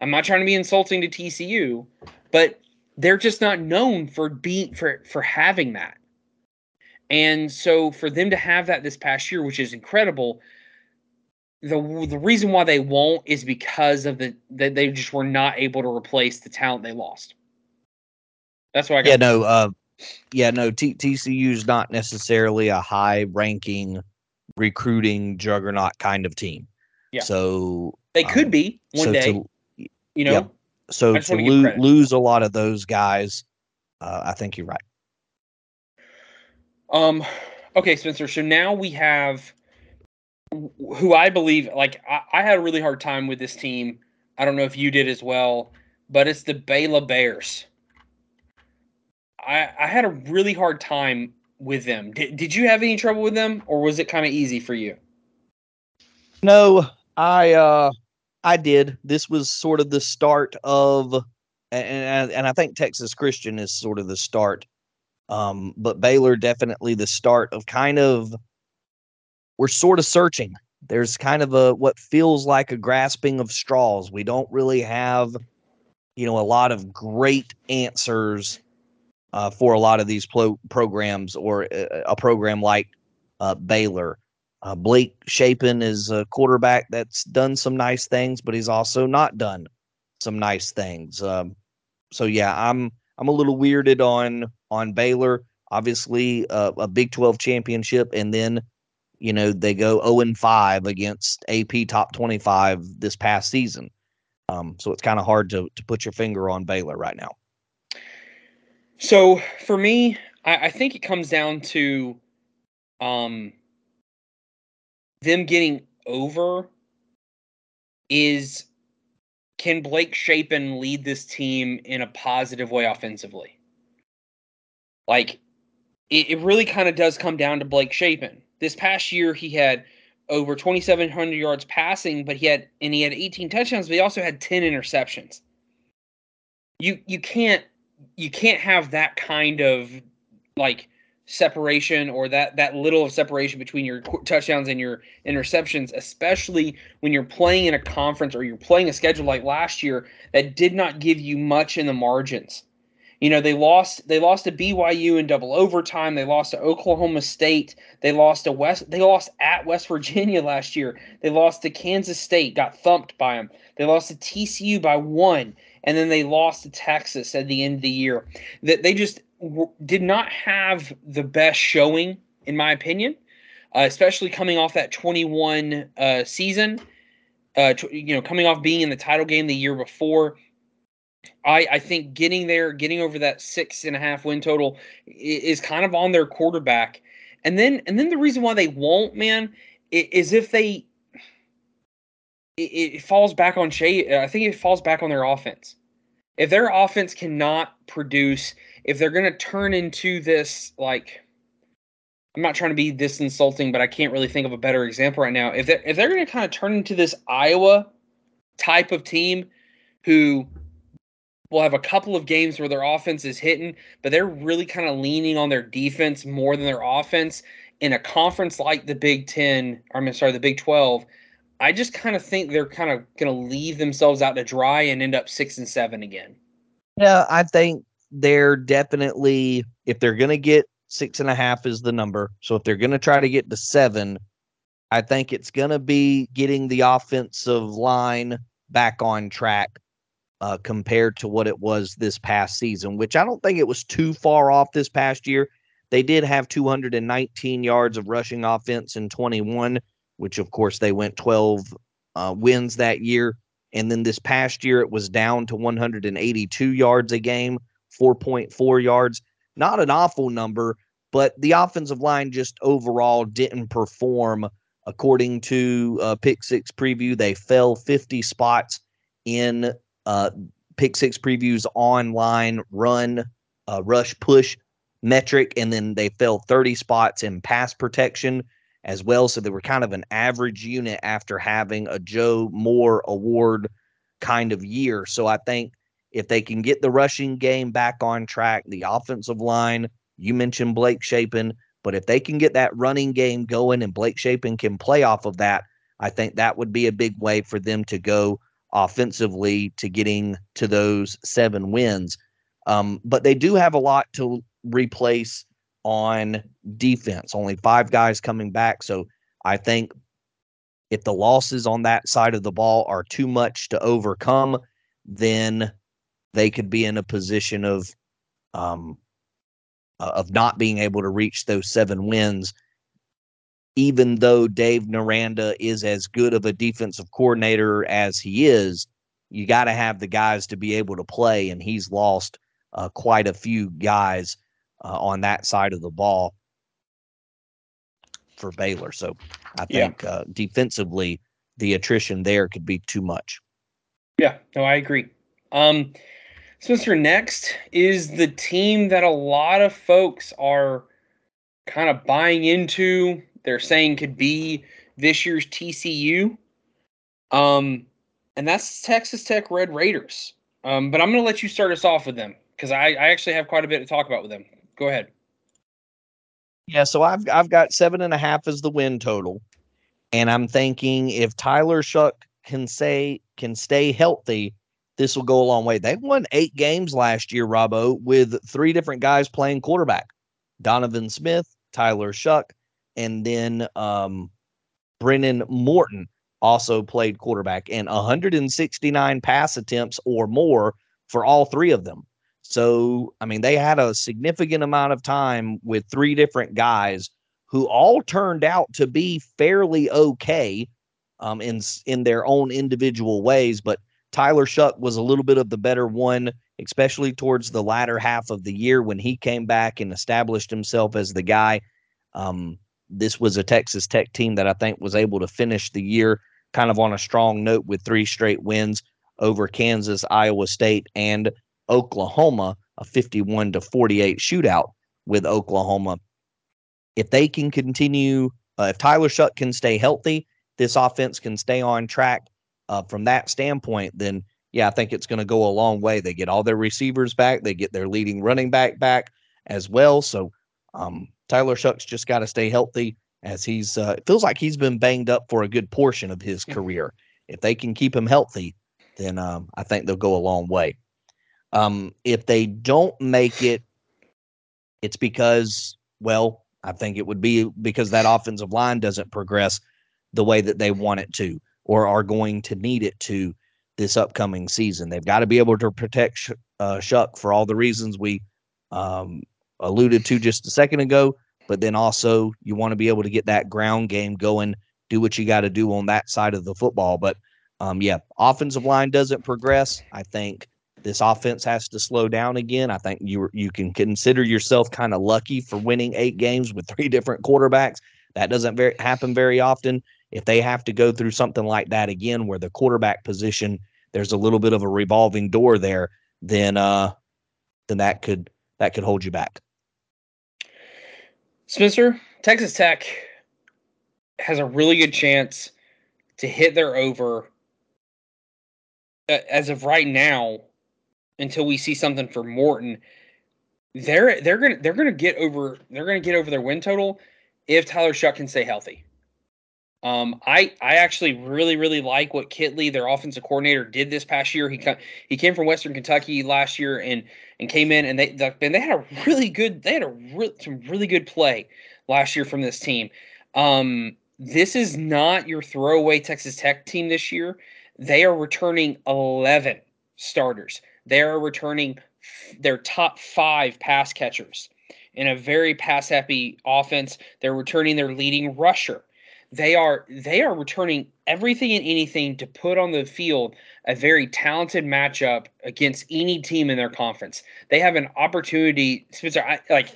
I'm not trying to be insulting to TCU, but they're just not known for being for for having that. And so for them to have that this past year, which is incredible, the the reason why they won't is because of the that they just were not able to replace the talent they lost. That's why I got. Yeah, no, uh, yeah, no. T- TCU is not necessarily a high ranking recruiting juggernaut kind of team. Yeah. So they could um, be one so day. To, you know. So to lo- lose a lot of those guys, uh, I think you're right. Um. Okay, Spencer. So now we have who I believe, like I, I, had a really hard time with this team. I don't know if you did as well, but it's the Baylor Bears. I I had a really hard time with them. Did Did you have any trouble with them, or was it kind of easy for you? No, I uh I did. This was sort of the start of, and and I think Texas Christian is sort of the start. Um, but Baylor definitely the start of kind of we're sort of searching. There's kind of a what feels like a grasping of straws. We don't really have, you know, a lot of great answers uh, for a lot of these pro- programs or a, a program like uh, Baylor. Uh, Blake Shapen is a quarterback that's done some nice things, but he's also not done some nice things. Um, so yeah, I'm I'm a little weirded on on Baylor. Obviously, uh, a Big 12 championship, and then you know, they go 0 and 5 against AP top 25 this past season. Um, so it's kind of hard to, to put your finger on Baylor right now. So for me, I, I think it comes down to um, them getting over is can Blake Shapen lead this team in a positive way offensively? Like, it, it really kind of does come down to Blake Shapen. This past year, he had over 2,700 yards passing, but he had and he had 18 touchdowns, but he also had 10 interceptions. You you can't you can't have that kind of like separation or that that little of separation between your touchdowns and your interceptions especially when you're playing in a conference or you're playing a schedule like last year that did not give you much in the margins you know, they lost they lost to BYU in double overtime. They lost to Oklahoma State. They lost to West they lost at West Virginia last year. They lost to Kansas State, got thumped by them. They lost to TCU by 1 and then they lost to Texas at the end of the year. That they just w- did not have the best showing in my opinion. Uh, especially coming off that 21 uh, season, uh, t- you know, coming off being in the title game the year before, I, I think getting there, getting over that six and a half win total is kind of on their quarterback. And then and then the reason why they won't, man, is if they it, it falls back on Shay. I think it falls back on their offense. If their offense cannot produce, if they're going to turn into this like I'm not trying to be this insulting, but I can't really think of a better example right now. If they're if they're going to kind of turn into this Iowa type of team who will have a couple of games where their offense is hitting, but they're really kind of leaning on their defense more than their offense in a conference like the Big Ten, I'm sorry, the Big Twelve. I just kind of think they're kind of going to leave themselves out to dry and end up six and seven again. Yeah, I think they're definitely if they're going to get six and a half is the number. So if they're going to try to get to seven, I think it's going to be getting the offensive line back on track uh, compared to what it was this past season, which I don't think it was too far off this past year. They did have 219 yards of rushing offense in 21, which of course they went 12 uh, wins that year. And then this past year, it was down to 182 yards a game, 4.4 yards not an awful number, but the offensive line just overall didn't perform according to uh, Pick Six Preview. They fell 50 spots in uh, Pick Six Preview's online run, uh, rush, push metric, and then they fell 30 spots in pass protection as well. So they were kind of an average unit after having a Joe Moore Award kind of year. So I think if they can get the rushing game back on track, the offensive line, you mentioned Blake Shapen, but if they can get that running game going and Blake Shapen can play off of that, I think that would be a big way for them to go offensively to getting to those seven wins. Um, but they do have a lot to replace on defense. Only five guys coming back. So I think if the losses on that side of the ball are too much to overcome, then they could be in a position of um, uh, of not being able to reach those seven wins even though Dave Aranda is as good of a defensive coordinator as he is, you got to have the guys to be able to play, and he's lost uh, quite a few guys uh, on that side of the ball for Baylor. So I think yeah. uh, defensively, the attrition there could be too much. Yeah, no, I agree. Um, Spencer, next is the team that a lot of folks are kind of buying into. They're saying could be this year's TCU. Um, and that's Texas Tech Red Raiders. Um, but I'm going to let you start us off with them because I, I actually have quite a bit to talk about with them. Go ahead. Yeah, so I've I've got seven and a half as the win total, and I'm thinking if Tyler Shough can say can stay healthy, this will go a long way. They won eight games last year, Robbo, with three different guys playing quarterback Donovan Smith, Tyler Shough, and then um, Behren Morton also played quarterback and 169 pass attempts or more for all three of them. So, I mean, they had a significant amount of time with three different guys who all turned out to be fairly okay um, in in their own individual ways. But Tyler Shough was a little bit of the better one, especially towards the latter half of the year when he came back and established himself as the guy. Um, this was a Texas Tech team that I think was able to finish the year kind of on a strong note with three straight wins over Kansas, Iowa State, and Oklahoma, a 51 to 48 shootout with Oklahoma. If they can continue, uh, if Tyler Shough can stay healthy, this offense can stay on track uh, from that standpoint, then yeah, I think it's going to go a long way. They get all their receivers back, they get their leading running back back as well. So um, Tyler Shough's just got to stay healthy as he's uh, it feels like he's been banged up for a good portion of his career. If they can keep him healthy, then um, I think they'll go a long way. Um, if they don't make it, it's because, well, I think it would be because that offensive line doesn't progress the way that they want it to or are going to need it to this upcoming season. They've got to be able to protect uh, Shough for all the reasons we um, alluded to just a second ago. But then also, you want to be able to get that ground game going, do what you got to do on that side of the football. But um, yeah, offensive line doesn't progress. I think this offense has to slow down again. I think you you can consider yourself kind of lucky for winning eight games with three different quarterbacks. That doesn't very happen very often if they have to go through something like that again, where the quarterback position there's a little bit of a revolving door there, then uh, then that could that could hold you back. Spencer, Texas Tech has a really good chance to hit their over uh, as of right now until we see something for Morton. They're they're gonna they're gonna get over they're gonna get over their win total if Tyler Shough can stay healthy. Um, I I actually really really like what Kittley, their offensive coordinator, did this past year. He he came from Western Kentucky last year and and came in and they and they had a really good they had a re- some really good play last year from this team. Um, this is not your throwaway Texas Tech team this year. They are returning 11 starters. They are returning their top five pass catchers in a very pass happy offense. They're returning their leading rusher they are they are returning everything and anything to put on the field a very talented matchup against any team in their conference. They have an opportunity, Spencer. I, like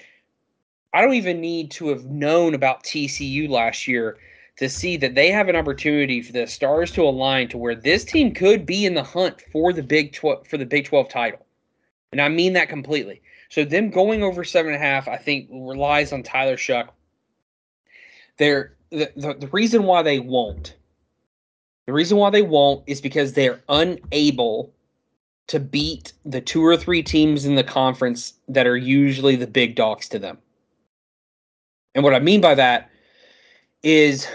I don't even need to have known about TCU last year to see that they have an opportunity for the stars to align to where this team could be in the hunt for the Big 12 for the Big 12 title. And I mean that completely. So them going over seven and a half, I think relies on Tyler Shough. They're the, the, reason why they won't the reason why they won't is because they're unable to beat the two or three teams in the conference that are usually the big dogs to them. And what I mean by that is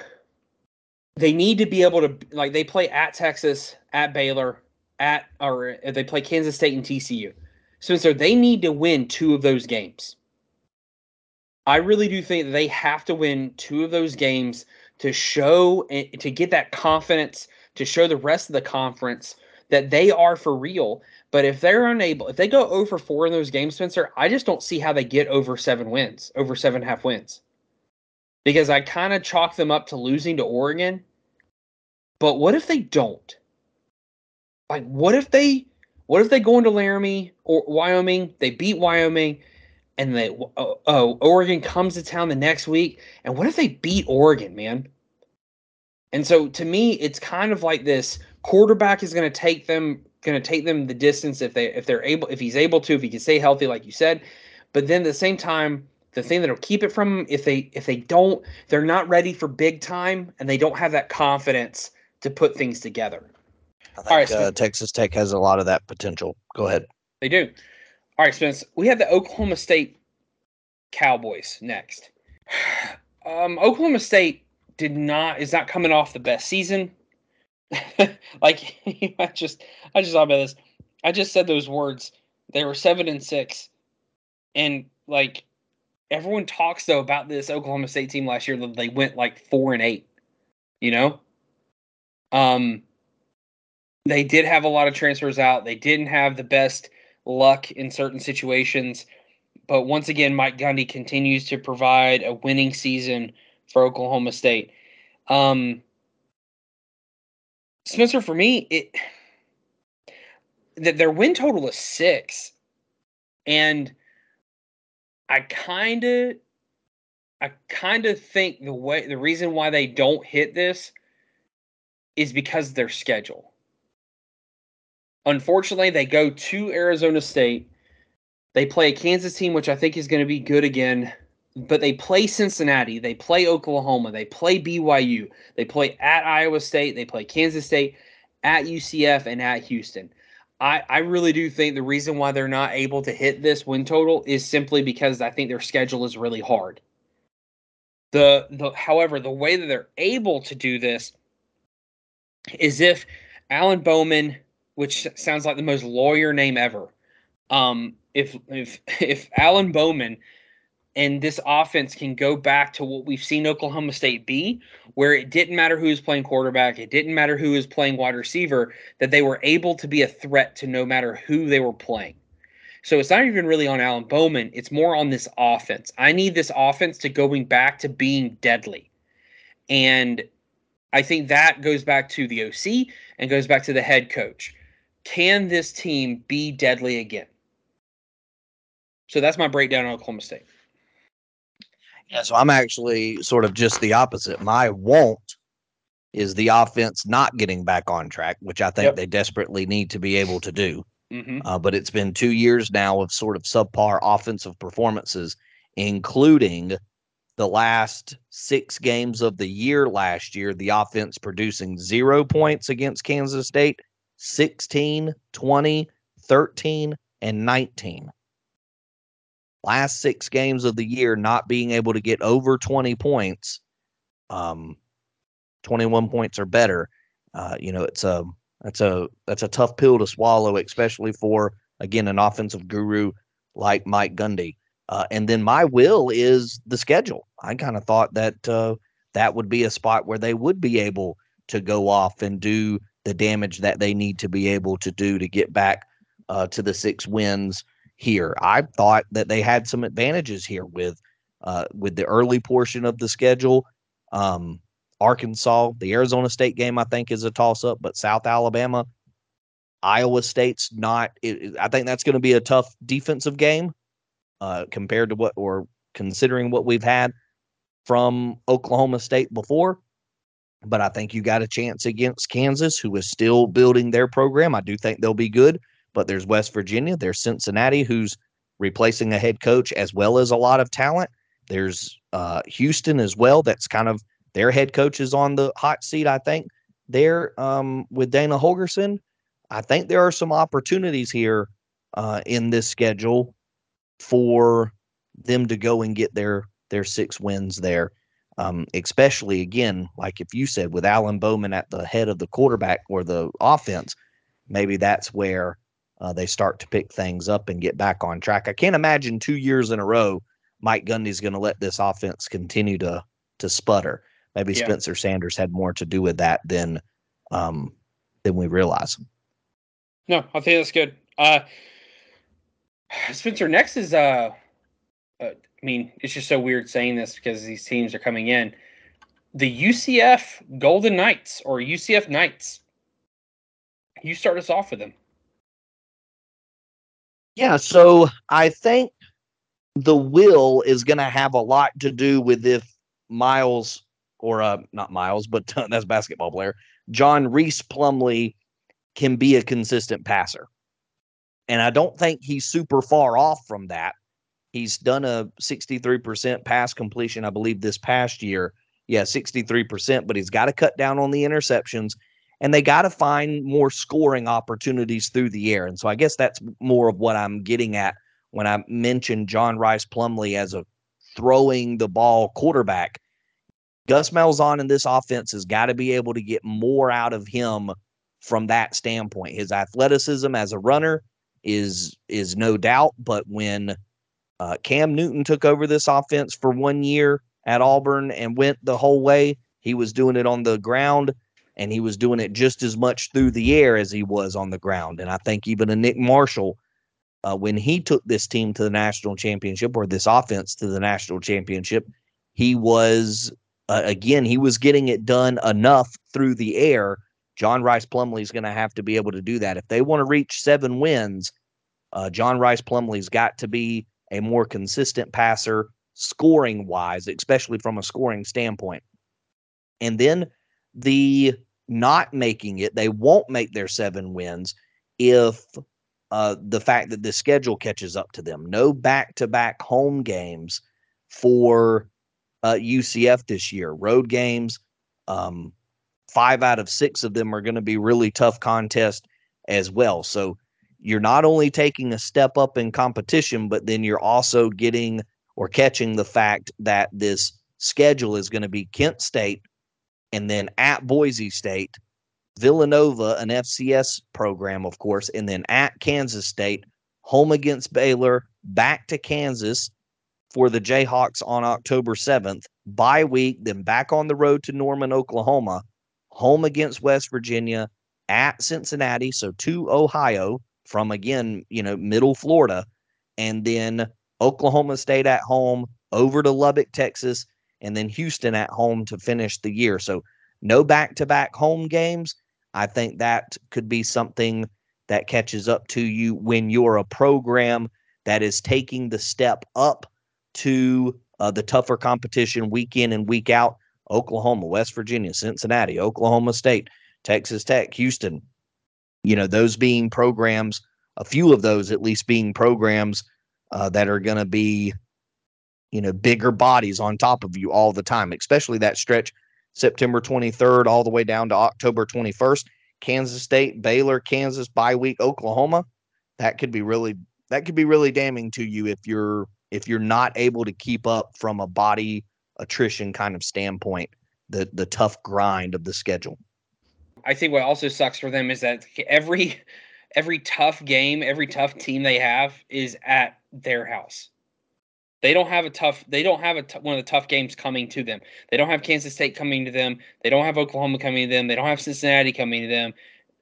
they need to be able to like they play at Texas, at Baylor, at or uh, they play Kansas State and TCU. So, so they need to win two of those games. I really do think they have to win two of those games to show to get that confidence to show the rest of the conference that they are for real. But if they're unable, if they go oh over four in those games, Spencer, I just don't see how they get over seven wins, over seven half wins. Because I kind of chalk them up to losing to Oregon. But what if they don't? Like, what if they, what if they go into Laramie or Wyoming? They beat Wyoming and they oh, oh, Oregon comes to town the next week, and what if they beat Oregon, man? And so to me, it's kind of like this quarterback is going to take them going to take them the distance if they if they're able if he's able to if he can stay healthy like you said, but then at the same time the thing that'll keep it from them if they if they don't they're not ready for big time and they don't have that confidence to put things together. I think, All right, uh, Texas Tech has a lot of that potential. Go ahead. They do. All right, Spence. We have the Oklahoma State Cowboys next. Um, Oklahoma State did not is not coming off the best season. like I just I just thought about this. I just said those words. They were seven and six, and like everyone talks though about this Oklahoma State team last year that they went like four and eight. You know, um, they did have a lot of transfers out. They didn't have the best luck in certain situations. But once again, Mike Gundy continues to provide a winning season for Oklahoma State. Um, Spencer, for me, it that their win total is six, and I kind of, I kind of think the way the reason why they don't hit this is because their schedule. Unfortunately, they go to Arizona State. They play a Kansas team, which I think is going to be good again. But they play Cincinnati. They play Oklahoma. They play BYU. They play at Iowa State. They play Kansas State, at UCF, and at Houston. I, I really do think the reason why they're not able to hit this win total is simply because I think their schedule is really hard. The the however, the way that they're able to do this is if Alan Bowman which sounds like the most lawyer name ever. Um, if if if Alan Bowman and this offense can go back to what we've seen Oklahoma State be, where it didn't matter who was playing quarterback, it didn't matter who was playing wide receiver, that they were able to be a threat to no matter who they were playing. So it's not even really on Alan Bowman, it's more on this offense. I need this offense to going back to being deadly. And I think that goes back to the OC and goes back to the head coach can this team be deadly again? So that's my breakdown on Oklahoma State. Yeah, so I'm actually sort of just the opposite. My won't is the offense not getting back on track, which I think Yep. they desperately need to be able to do. hmm Uh, but it's been two years now of sort of subpar offensive performances, including the last six games of the year last year, the offense producing zero points against Kansas State, 16, 20, 13, and 19. Last six games of the year, not being able to get over 20 points, um, 21 points or better. Uh, you know, it's a that's a that's a tough pill to swallow, especially for again an offensive guru like Mike Gundy. Uh, and then my will is the schedule. I kind of thought that uh, that would be a spot where they would be able to go off and do the damage that they need to be able to do to get back uh, to the six wins here. I thought that they had some advantages here with uh, with the early portion of the schedule. Um, Arkansas, the Arizona State game, I think is a toss up, but South Alabama, Iowa State's not. It, I think that's going to be a tough defensive game uh, compared to what or considering what we've had from Oklahoma State before. But I think you got a chance against Kansas, who is still building their program. I do think they'll be good, but there's West Virginia, there's Cincinnati, who's replacing a head coach as well as a lot of talent. There's uh, Houston as well. That's kind of their head coach is on the hot seat, I think. There um, with Dana Holgorsen, I think there are some opportunities here uh, in this schedule for them to go and get their their six wins there. Um, especially again, like if you said, with Alan Bowman at the head of the quarterback or the offense, maybe that's where uh, they start to pick things up and get back on track. I can't imagine two years in a row Mike Gundy's going to let this offense continue to to sputter. Maybe Yeah. Spencer Sanders had more to do with that than um, than we realize. No, I think that's good. Uh, Spencer, next is uh, uh, I mean, it's just so weird saying this because these teams are coming in. The UCF Golden Knights or UCF Knights. You start us off with them. Yeah, so I think the will is going to have a lot to do with if Miles or uh not Miles, but that's basketball player, John Rhys Plumlee can be a consistent passer. And I don't think he's super far off from that. He's done a 63% pass completion, I believe, this past year. Yeah, 63%, but he's got to cut down on the interceptions and they got to find more scoring opportunities through the air. And so I guess that's more of what I'm getting at when I mentioned John Rice Plumlee as a throwing the ball quarterback. Gus Malzahn in this offense has got to be able to get more out of him from that standpoint. His athleticism as a runner is is no doubt, but when uh, Cam Newton took over this offense for one year at Auburn and went the whole way, he was doing it on the ground and he was doing it just as much through the air as he was on the ground. And I think even a Nick Marshall, uh, when he took this team to the national championship or this offense to the national championship, he was uh, again he was getting it done enough through the air. John Rice Plumlee is going to have to be able to do that if they want to reach seven wins. Uh, John Rice Plumlee's got to be a more consistent passer, scoring wise, especially from a scoring standpoint. And then the not making it, they won't make their seven wins if uh, the fact that the schedule catches up to them. No back to back home games for uh, UCF this year. Road games, um, five out of six of them are going to be really tough contests as well. So you're not only taking a step up in competition, but then you're also getting or catching the fact that this schedule is going to be Kent State and then at Boise State, Villanova, an FCS program, of course, and then at Kansas State, home against Baylor, back to Kansas for the Jayhawks on October 7th, bye week, then back on the road to Norman, Oklahoma, home against West Virginia, at Cincinnati, so to Ohio from again, you know, middle Florida, and then Oklahoma State at home, over to Lubbock, Texas, and then Houston at home to finish the year. So no back to back home games. I think that could be something that catches up to you when you're a program that is taking the step up to uh, the tougher competition week in and week out. Oklahoma, West Virginia, Cincinnati, Oklahoma State, Texas Tech, Houston. You know, those being programs, a few of those at least being programs uh, that are going to be, you know, bigger bodies on top of you all the time, especially that stretch September 23rd all the way down to October 21st. Kansas State, Baylor, Kansas, bye week, Oklahoma. That could be really that could be really damning to you if you're if you're not able to keep up from a body attrition kind of standpoint, the the tough grind of the schedule. I think what also sucks for them is that every every tough game, every tough team they have is at their house. They don't have a tough. They don't have a t- one of the tough games coming to them. They don't have Kansas State coming to them. They don't have Oklahoma coming to them. They don't have Cincinnati coming to them,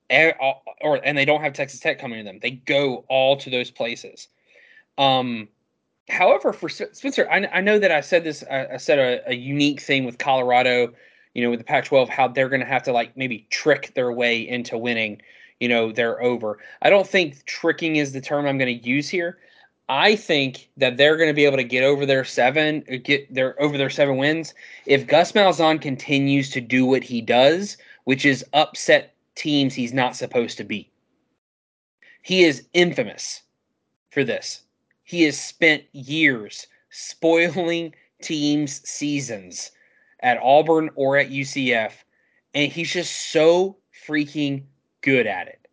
or, or and they don't have Texas Tech coming to them. They go all to those places. Um, however, for Spencer, I, I know that I said this. I, I said a, a unique thing with Colorado. You know, with the Pac-12, how they're going to have to like maybe trick their way into winning. You know, they're over. I don't think tricking is the term I'm going to use here. I think that they're going to be able to get over their seven, uh, get their over their seven wins if Gus Malzahn continues to do what he does, which is upset teams he's not supposed to beat. He is infamous for this. He has spent years spoiling teams' seasons at Auburn or at UCF, and he's just so freaking good at it.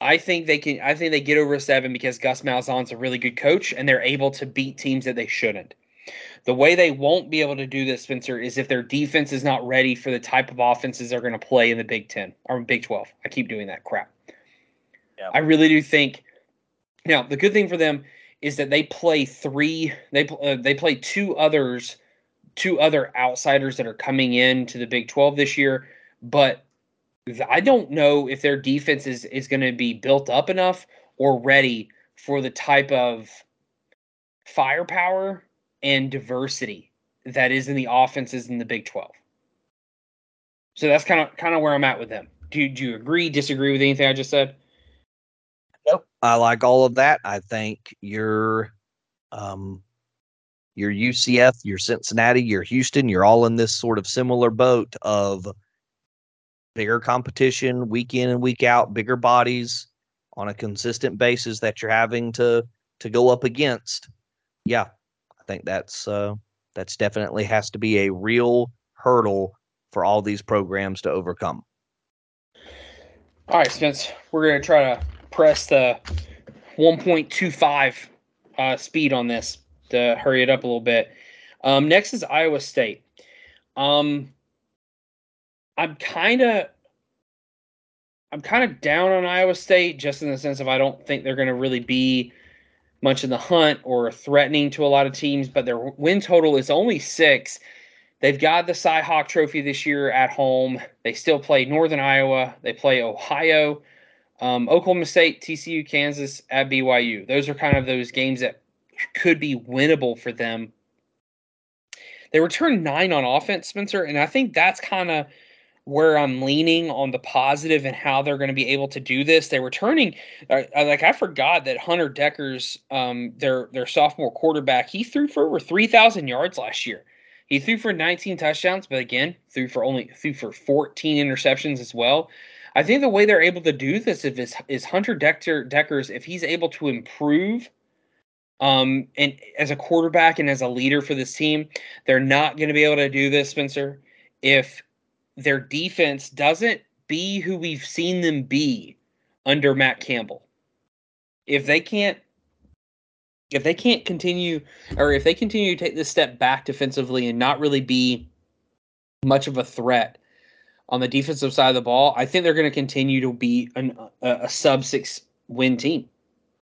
I think they can. I think they get over seven because Gus Malzahn's a really good coach, and they're able to beat teams that they shouldn't. The way they won't be able to do this, Spencer, is if their defense is not ready for the type of offenses they're going to play in the Big Ten or Big Twelve. I keep doing that crap. Yeah. I really do think. Now, the good thing for them is that they play three. They uh, they play two others, two other outsiders that are coming in to the Big Twelve this year, but I don't know if their defense is, is going to be built up enough or ready for the type of firepower and diversity that is in the offenses in the Big 12. So that's kind of kind of where I'm at with them. Do, do you agree, disagree with anything I just said? Nope. I like all of that. I think your um your UCF, your Cincinnati, your Houston, you're all in this sort of similar boat of bigger competition week in and week out, bigger bodies on a consistent basis that you're having to to go up against. Yeah, I think that's uh, that's definitely has to be a real hurdle for all these programs to overcome. All right, Spence, we're going to try to press the 1.25 uh, speed on this to hurry it up a little bit. Um, next is Iowa State. Um, I'm kind of I'm kind of down on Iowa State just in the sense of I don't think they're going to really be much in the hunt or threatening to a lot of teams, but their win total is only six. They've got the Cy Hawk Trophy this year at home. They still play Northern Iowa. They play Ohio, um, Oklahoma State, TCU, Kansas at BYU. Those are kind of those games that could be winnable for them. They return nine on offense, Spencer, and I think that's kind of – where I'm leaning on the positive and how they're going to be able to do this. They're returning, uh, like I forgot that Hunter Dekkers um, their their sophomore quarterback, he threw for over three thousand yards last year. He threw for 19 touchdowns, but again, threw for only threw for 14 interceptions as well. I think the way they're able to do this is, is Hunter Decker, Dekkers if he's able to improve um, and as a quarterback and as a leader for this team, they're not going to be able to do this, Spencer, if their defense doesn't be who we've seen them be under Matt Campbell. If they can't if they can't continue or if they continue to take this step back defensively and not really be much of a threat on the defensive side of the ball, I think they're going to continue to be an, a, a sub 6 win team.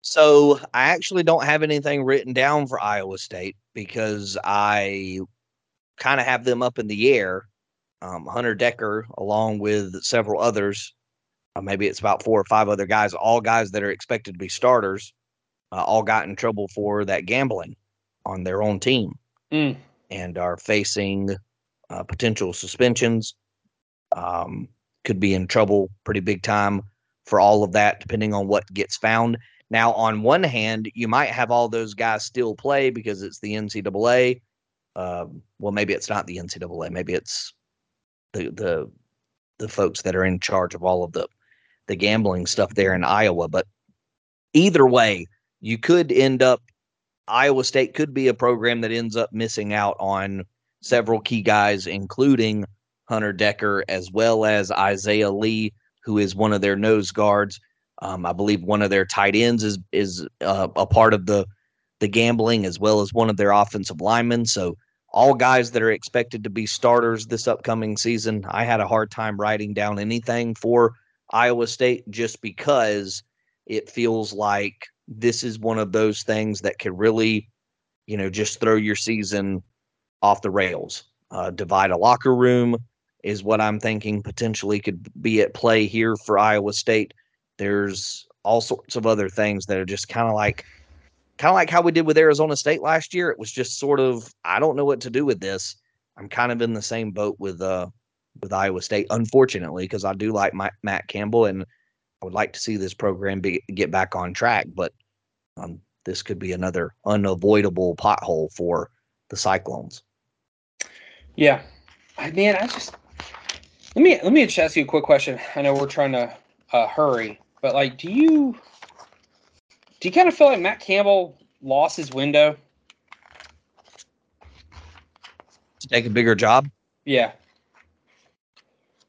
So, I actually don't have anything written down for Iowa State because I kind of have them up in the air um, Hunter Decker, along with several others, uh, maybe it's about four or five other guys, all guys that are expected to be starters, uh, all got in trouble for that gambling on their own team mm. and are facing uh, potential suspensions. Um, could be in trouble pretty big time for all of that, depending on what gets found. Now, on one hand, you might have all those guys still play because it's the NCAA um, well, maybe it's not the NCAA, maybe it's the the the folks that are in charge of all of the the gambling stuff there in Iowa. But either way, you could end up Iowa State could be a program that ends up missing out on several key guys, including Hunter Decker as well as Isaiah Lee, who is one of their nose guards. Um, I believe one of their tight ends is is uh, a part of the the gambling as well as one of their offensive linemen. So all guys that are expected to be starters this upcoming season. I had a hard time writing down anything for Iowa State just because it feels like this is one of those things that could really, you know, just throw your season off the rails. Uh, divide a locker room is what I'm thinking potentially could be at play here for Iowa State. There's all sorts of other things that are just kind of like kind of like how we did with Arizona State last year. It was just sort of I don't know what to do with this. I'm kind of in the same boat with uh with Iowa State, unfortunately, because I do like my, Matt Campbell and I would like to see this program be, get back on track. But um, this could be another unavoidable pothole for the Cyclones. Yeah, I man, I just let me let me just ask you a quick question. I know we're trying to uh, hurry, but like, do you do you kind of feel like Matt Campbell lost his window to take a bigger job? Yeah.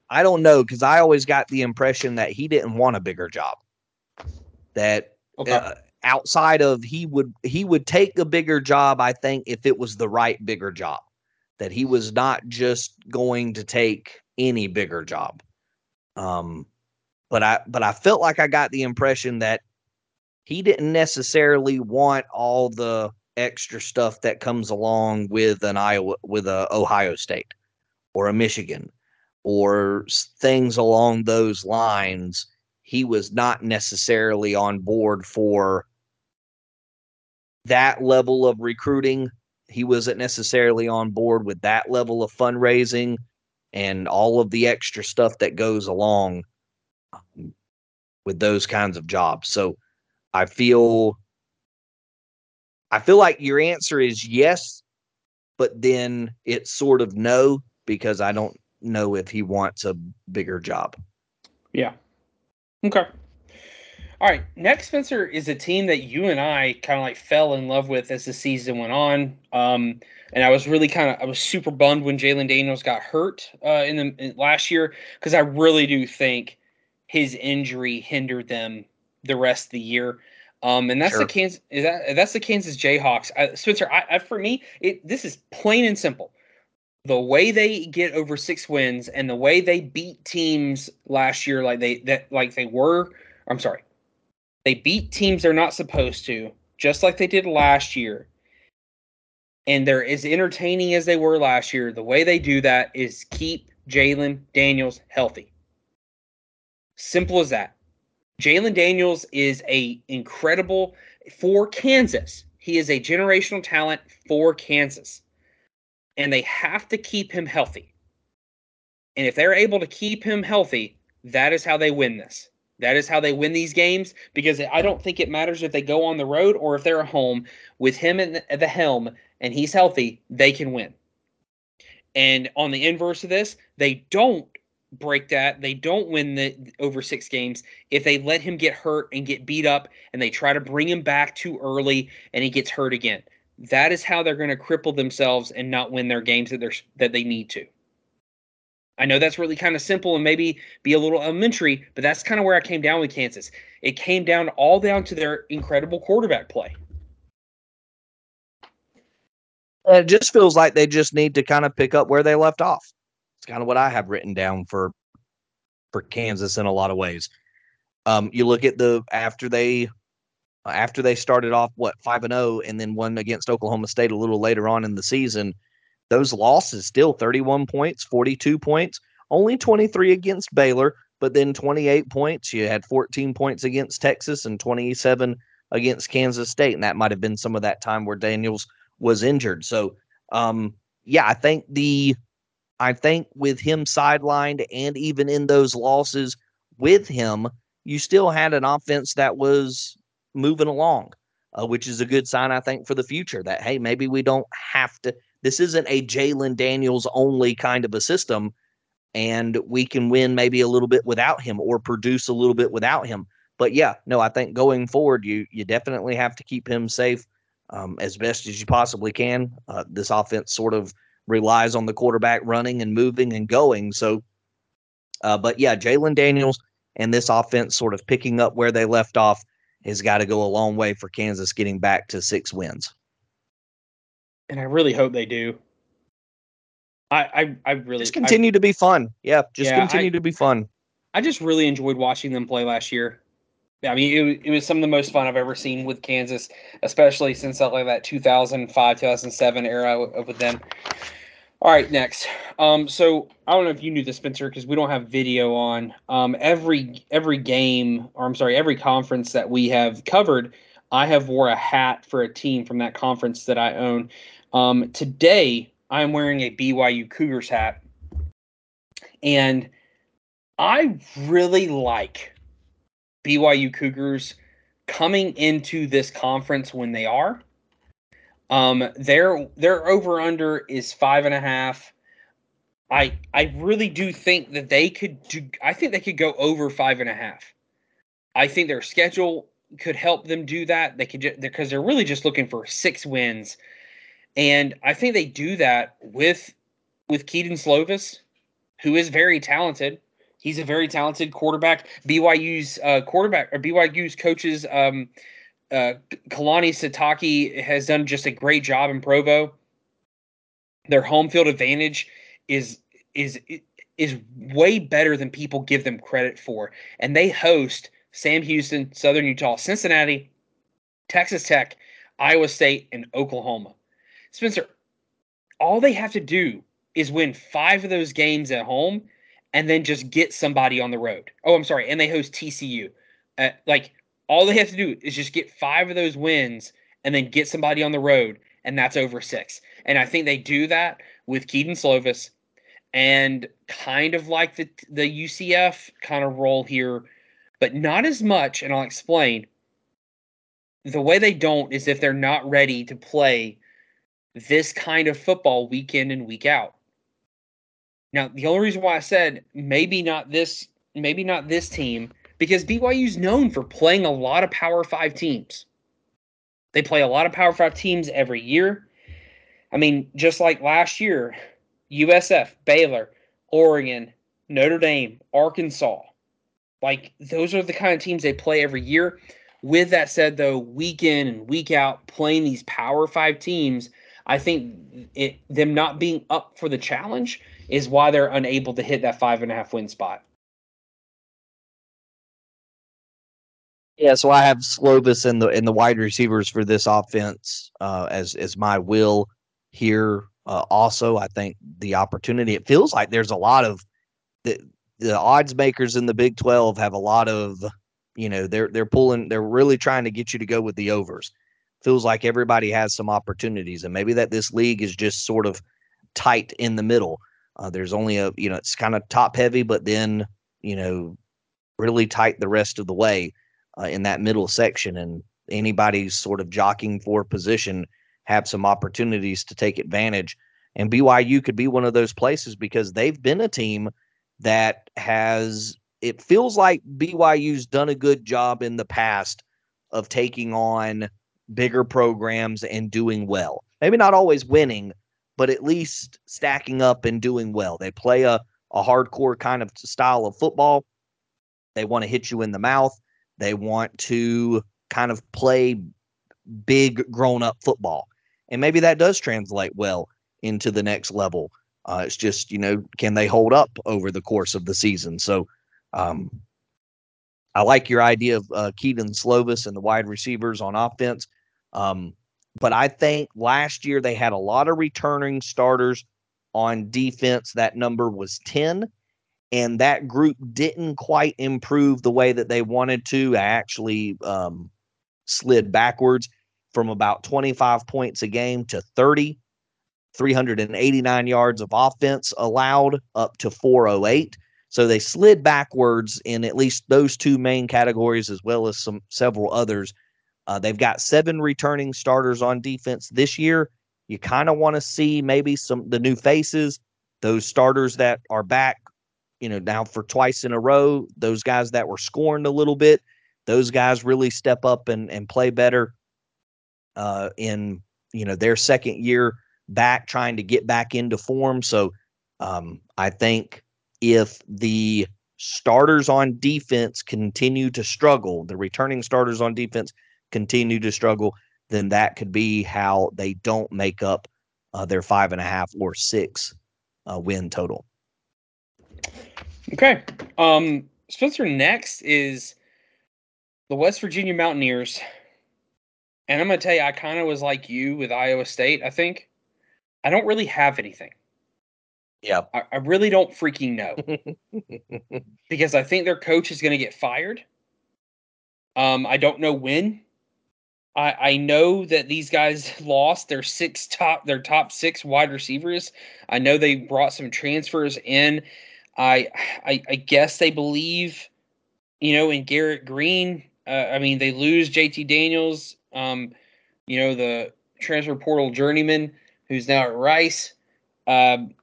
I don't know because I always got the impression that he didn't want a bigger job. That okay. uh, outside of he would he would take a bigger job, I think, if it was the right bigger job. That he was not just going to take any bigger job. Um, but I but I felt like I got the impression that he didn't necessarily want all the extra stuff that comes along with an Iowa with a Ohio State or a Michigan or things along those lines. He was not necessarily on board for that level of recruiting. He wasn't necessarily on board with that level of fundraising and all of the extra stuff that goes along um, with those kinds of jobs. So I feel I feel like your answer is yes, but then it's sort of no because I don't know if he wants a bigger job. Yeah. Okay. All right. Next, Spencer, is a team that you and I kind of like fell in love with as the season went on. Um, and I was really kind of I was super bummed when Jalon Daniels got hurt uh, in the in last year because I really do think his injury hindered them the rest of the year. Um, and that's sure. the Kansas. Is that that's the Kansas Jayhawks. I, Spencer, I, I, for me, it this is plain and simple. The way they get over six wins and the way they beat teams last year, like they that like they were. I'm sorry, they beat teams they're not supposed to, just like they did last year. And they're as entertaining as they were last year. The way they do that is keep Jalon Daniels healthy. Simple as that. Jalon Daniels is a incredible for Kansas. He is a generational talent for Kansas. And they have to keep him healthy. And if they're able to keep him healthy, that is how they win this. That is how they win these games because I don't think it matters if they go on the road or if they're at home with him at the helm and he's healthy, they can win. And on the inverse of this, they don't break that. They don't win the over six games if they let him get hurt and get beat up and they try to bring him back too early and he gets hurt again. That is how they're going to cripple themselves and not win their games that they're that they need to. I know that's really kind of simple and maybe be a little elementary, but that's kind of where I came down with Kansas. It came down all down to their incredible quarterback play. It just feels like they just need to kind of pick up where they left off kind of what I have written down for for Kansas in a lot of ways. Um, you look at the after they after they started off what five and zero, oh and then won against Oklahoma State a little later on in the season. Those losses still 31 points, 42 points, only 23 against Baylor, but then 28 points. You had 14 points against Texas and 27 against Kansas State, and that might have been some of that time where Daniels was injured. So, um, yeah, I think the I think with him sidelined and even in those losses with him, you still had an offense that was moving along, uh, which is a good sign, I think, for the future that, hey, maybe we don't have to. this isn't a Jalon Daniels only kind of a system, and we can win maybe a little bit without him or produce a little bit without him. But yeah, no, I think going forward, you you definitely have to keep him safe um, as best as you possibly can. Uh, this offense sort of relies on the quarterback running and moving and going. So, uh, but yeah, Jalon Daniels and this offense sort of picking up where they left off has got to go a long way for Kansas getting back to six wins. And I really hope they do. I I, I really just continue I, to be fun. Yeah, just yeah, continue I, to be fun. I just really enjoyed watching them play last year. I mean, it, it was some of the most fun I've ever seen with Kansas, especially since like that 2005, 2007 era with them. All right, next. Um, so I don't know if you knew this, Spencer, because we don't have video on. Um, every every game, or I'm sorry, every conference that we have covered, I have wore a hat for a team from that conference that I own. Um, today, I'm wearing a BYU Cougars hat, and I really like BYU Cougars coming into this conference when they are. Um, their their over under is five and a half. I I really do think that they could do. I think they could go over five and a half. I think their schedule could help them do that. They could because they're really just looking for six wins, and I think they do that with with Kedon Slovis, who is very talented. He's a very talented quarterback. BYU's uh, quarterback or BYU's coaches, um, uh, Kalani Sitake has done just a great job in Provo. Their home field advantage is is is way better than people give them credit for, and they host Sam Houston, Southern Utah, Cincinnati, Texas Tech, Iowa State, and Oklahoma. Spencer, all they have to do is win five of those games at home and then just get somebody on the road. Oh, I'm sorry, and they host TCU. Uh, like all they have to do is just get five of those wins and then get somebody on the road, and that's over six. And I think they do that with Kedon Slovis and kind of like the the UCF kind of role here, but not as much. And I'll explain. The way they don't is if they're not ready to play this kind of football week in and week out. Now, the only reason why I said maybe not this, maybe not this team, because BYU's known for playing a lot of Power Five teams. They play a lot of Power Five teams every year. I mean, just like last year, USF, Baylor, Oregon, Notre Dame, Arkansas. Like those are the kind of teams they play every year. With that said, though, week in and week out, playing these Power Five teams, I think it them not being up for the challenge is why they're unable to hit that five and a half win spot. Yeah, so I have Slovis and the and the wide receivers for this offense uh, as as my will here. Uh, also, I think the opportunity. It feels like there's a lot of the the odds makers in the Big Twelve have a lot of you know they're they're pulling they're really trying to get you to go with the overs. Feels like everybody has some opportunities, and maybe that this league is just sort of tight in the middle. Uh, there's only a you know it's kind of top heavy, but then you know really tight the rest of the way uh, in that middle section, and anybody's sort of jockeying for position have some opportunities to take advantage. And BYU could be one of those places because they've been a team that has. It feels like BYU's done a good job in the past of taking on bigger programs and doing well. Maybe not always winning, but at least stacking up and doing well. They play a, a hardcore kind of style of football. They want to hit you in the mouth. They want to kind of play big grown up football. And maybe that does translate well into the next level. Uh, it's just, you know, can they hold up over the course of the season? So um, I like your idea of uh, Kedon Slovis and the wide receivers on offense. Um, but I think last year they had a lot of returning starters on defense. That number was 10. And that group didn't quite improve the way that they wanted to. I actually um, slid backwards from about 25 points a game to 30, 389 yards of offense allowed up to 408. So they slid backwards in at least those two main categories, as well as some several others uh, they've got seven returning starters on defense this year, You kind of want to see maybe some the new faces, those starters that are back, you know, now for twice in a row, those guys that were scorned a little bit, those guys really step up and and play better uh in, you know, their second year back trying to get back into form. So um I think if the starters on defense continue to struggle, the returning starters on defense continue to struggle, then that could be how they don't make up uh, their five and a half or six uh, win total. Okay. Um, Spencer, next is the West Virginia Mountaineers. And I'm going to tell you, I kind of was like you with Iowa State, I think. I don't really have anything. Yeah. I, I really don't freaking know because I think their coach is going to get fired. Um, I don't know when. I, I know that these guys lost their six top their top six wide receivers. I know they brought some transfers in. I I, I guess they believe, you know, in Garrett Greene. Uh, I mean, they lose JT Daniels, um, you know, the transfer portal journeyman who's now at Rice. Um,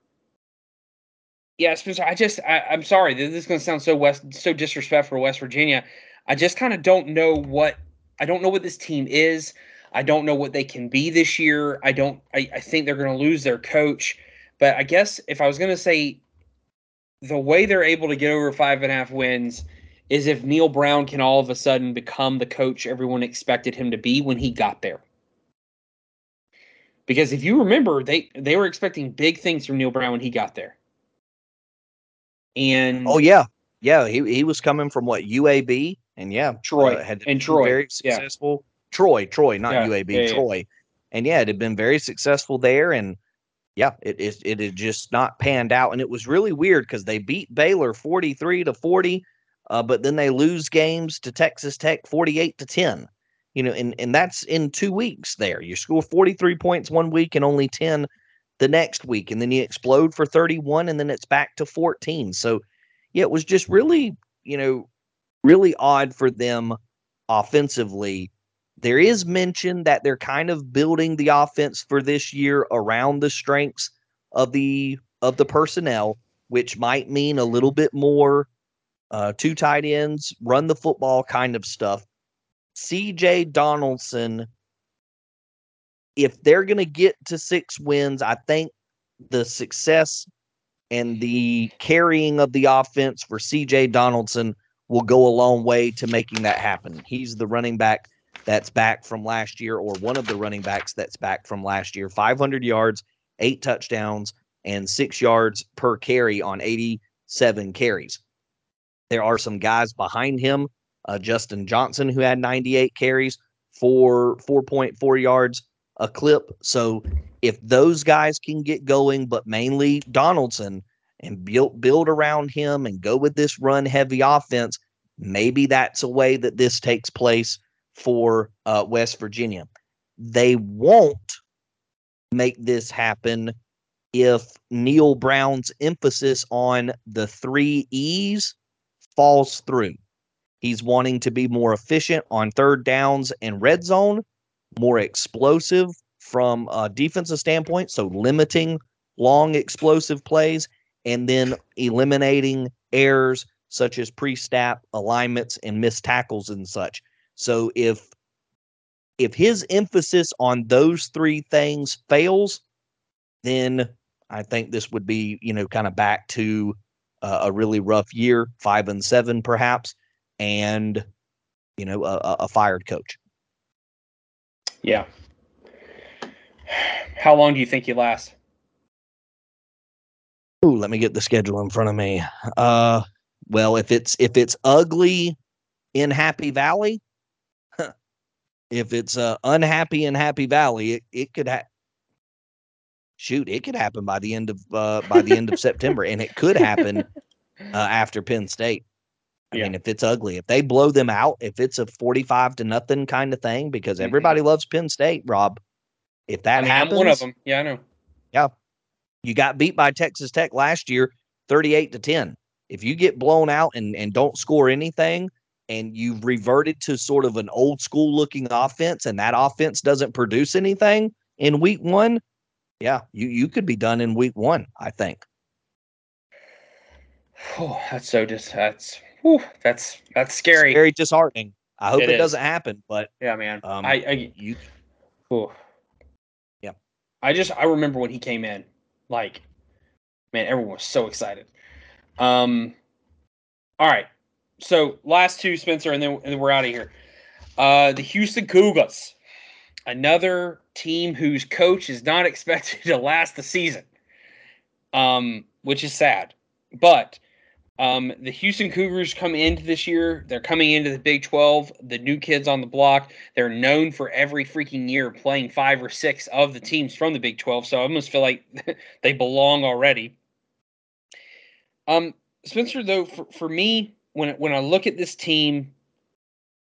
yeah, Spencer, I just I, am sorry. This is going to sound so west so disrespectful West Virginia. I just kind of don't know what I don't know what this team is. I don't know what they can be this year. I don't. I, I think they're going to lose their coach. But I guess if I was going to say the way they're able to get over five and a half wins is if Neal Brown can all of a sudden become the coach everyone expected him to be when he got there. Because if you remember, they they were expecting big things from Neal Brown when he got there. And oh yeah, yeah, he he was coming from what UAB, and yeah, Troy uh, had and Troy very successful. Yeah. Troy, Troy, not yeah, UAB, yeah, Troy, and yeah, it had been very successful there, and yeah, it is it, just not panned out, and it was really weird because they beat Baylor forty three to forty, uh, but then they lose games to Texas Tech forty eight to ten. You know, and and that's in two weeks. There, you score forty three points one week and only ten the next week, and then you explode for 31, and then it's back to 14. So, yeah, it was just really, you know, really odd for them offensively. There is mention that they're kind of building the offense for this year around the strengths of the of the personnel, which might mean a little bit more uh, two tight ends, run the football kind of stuff. CJ Donaldson if they're going to get to six wins, I think the success and the carrying of the offense for CJ Donaldson will go a long way to making that happen. He's the running back that's back from last year, or one of the running backs that's back from last year 500 yards, eight touchdowns, and six yards per carry on 87 carries. There are some guys behind him, uh, Justin Johnson, who had 98 carries for 4.4 yards a clip. So if those guys can get going, but mainly Donaldson and build build around him and go with this run heavy offense, maybe that's a way that this takes place for uh, West Virginia. They won't make this happen if Neal Brown's emphasis on the three E's falls through. He's wanting to be more efficient on third downs and red zone more explosive from a defensive standpoint, so limiting long explosive plays and then eliminating errors such as pre-snap alignments and missed tackles and such. So if if his emphasis on those three things fails, then I think this would be, you know, kind of back to uh, a really rough year, five and seven perhaps, and you know, a, a fired coach. Yeah. How long do you think you last? Ooh, let me get the schedule in front of me. Uh, well, if it's if it's ugly in Happy Valley, if it's uh, unhappy in Happy Valley, it, it could have. Shoot, it could happen by the end of uh, by the end of September, and it could happen uh, after Penn State. I yeah. mean, if it's ugly, if they blow them out, if it's a 45 to nothing kind of thing, because mm-hmm. everybody loves Penn State, Rob. If that I mean, happens, I'm one of them. Yeah, I know. Yeah. You got beat by Texas Tech last year, 38 to 10. If you get blown out and, and don't score anything, and you've reverted to sort of an old school looking offense, and that offense doesn't produce anything in week one, yeah, you you could be done in week one. I think. Oh, that's so just that's whew, that's that's scary. Very disheartening. I hope It it, doesn't happen, but Yeah, man. um, I, I you whew. Yeah. I just I remember when he came in, like, man, everyone was so excited. Um, all right. So last two, Spencer, and then and then we're out of here. Uh, the Houston Cougars, another team whose coach is not expected to last the season, um, which is sad. But um, the Houston Cougars come into this year. They're coming into the Big 12. The new kids on the block. They're known for every freaking year playing five or six of the teams from the Big 12. So I almost feel like they belong already. Um, Spencer, though, for, for me, when when I look at this team,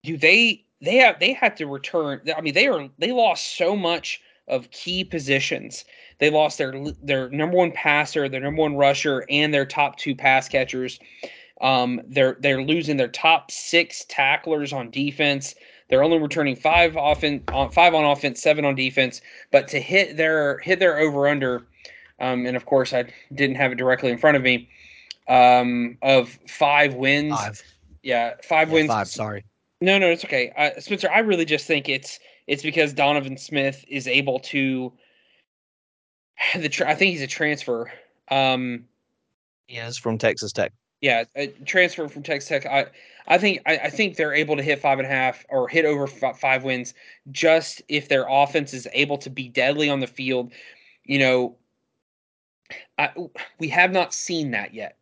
do they they have they had to return? I mean, they are they lost so much of key positions. They lost their their number one passer, their number one rusher, and their top two pass catchers. Um, they're they're losing their top six tacklers on defense. They're only returning five often on five on offense, seven on defense. But to hit their hit their over under, um, and of course I didn't have it directly in front of me, um, of five wins. five, Yeah, five yeah, wins. five. Sorry. No, no, it's okay. Uh, Spencer, I really just think it's it's because Donovan Smith is able to. The tra- I think he's a transfer. Um, He is from Texas Tech. yeah, a transfer from Texas Tech. I I think I, I think they're able to hit five and a half or hit over f- five wins just if their offense is able to be deadly on the field. You know, I, we have not seen that yet.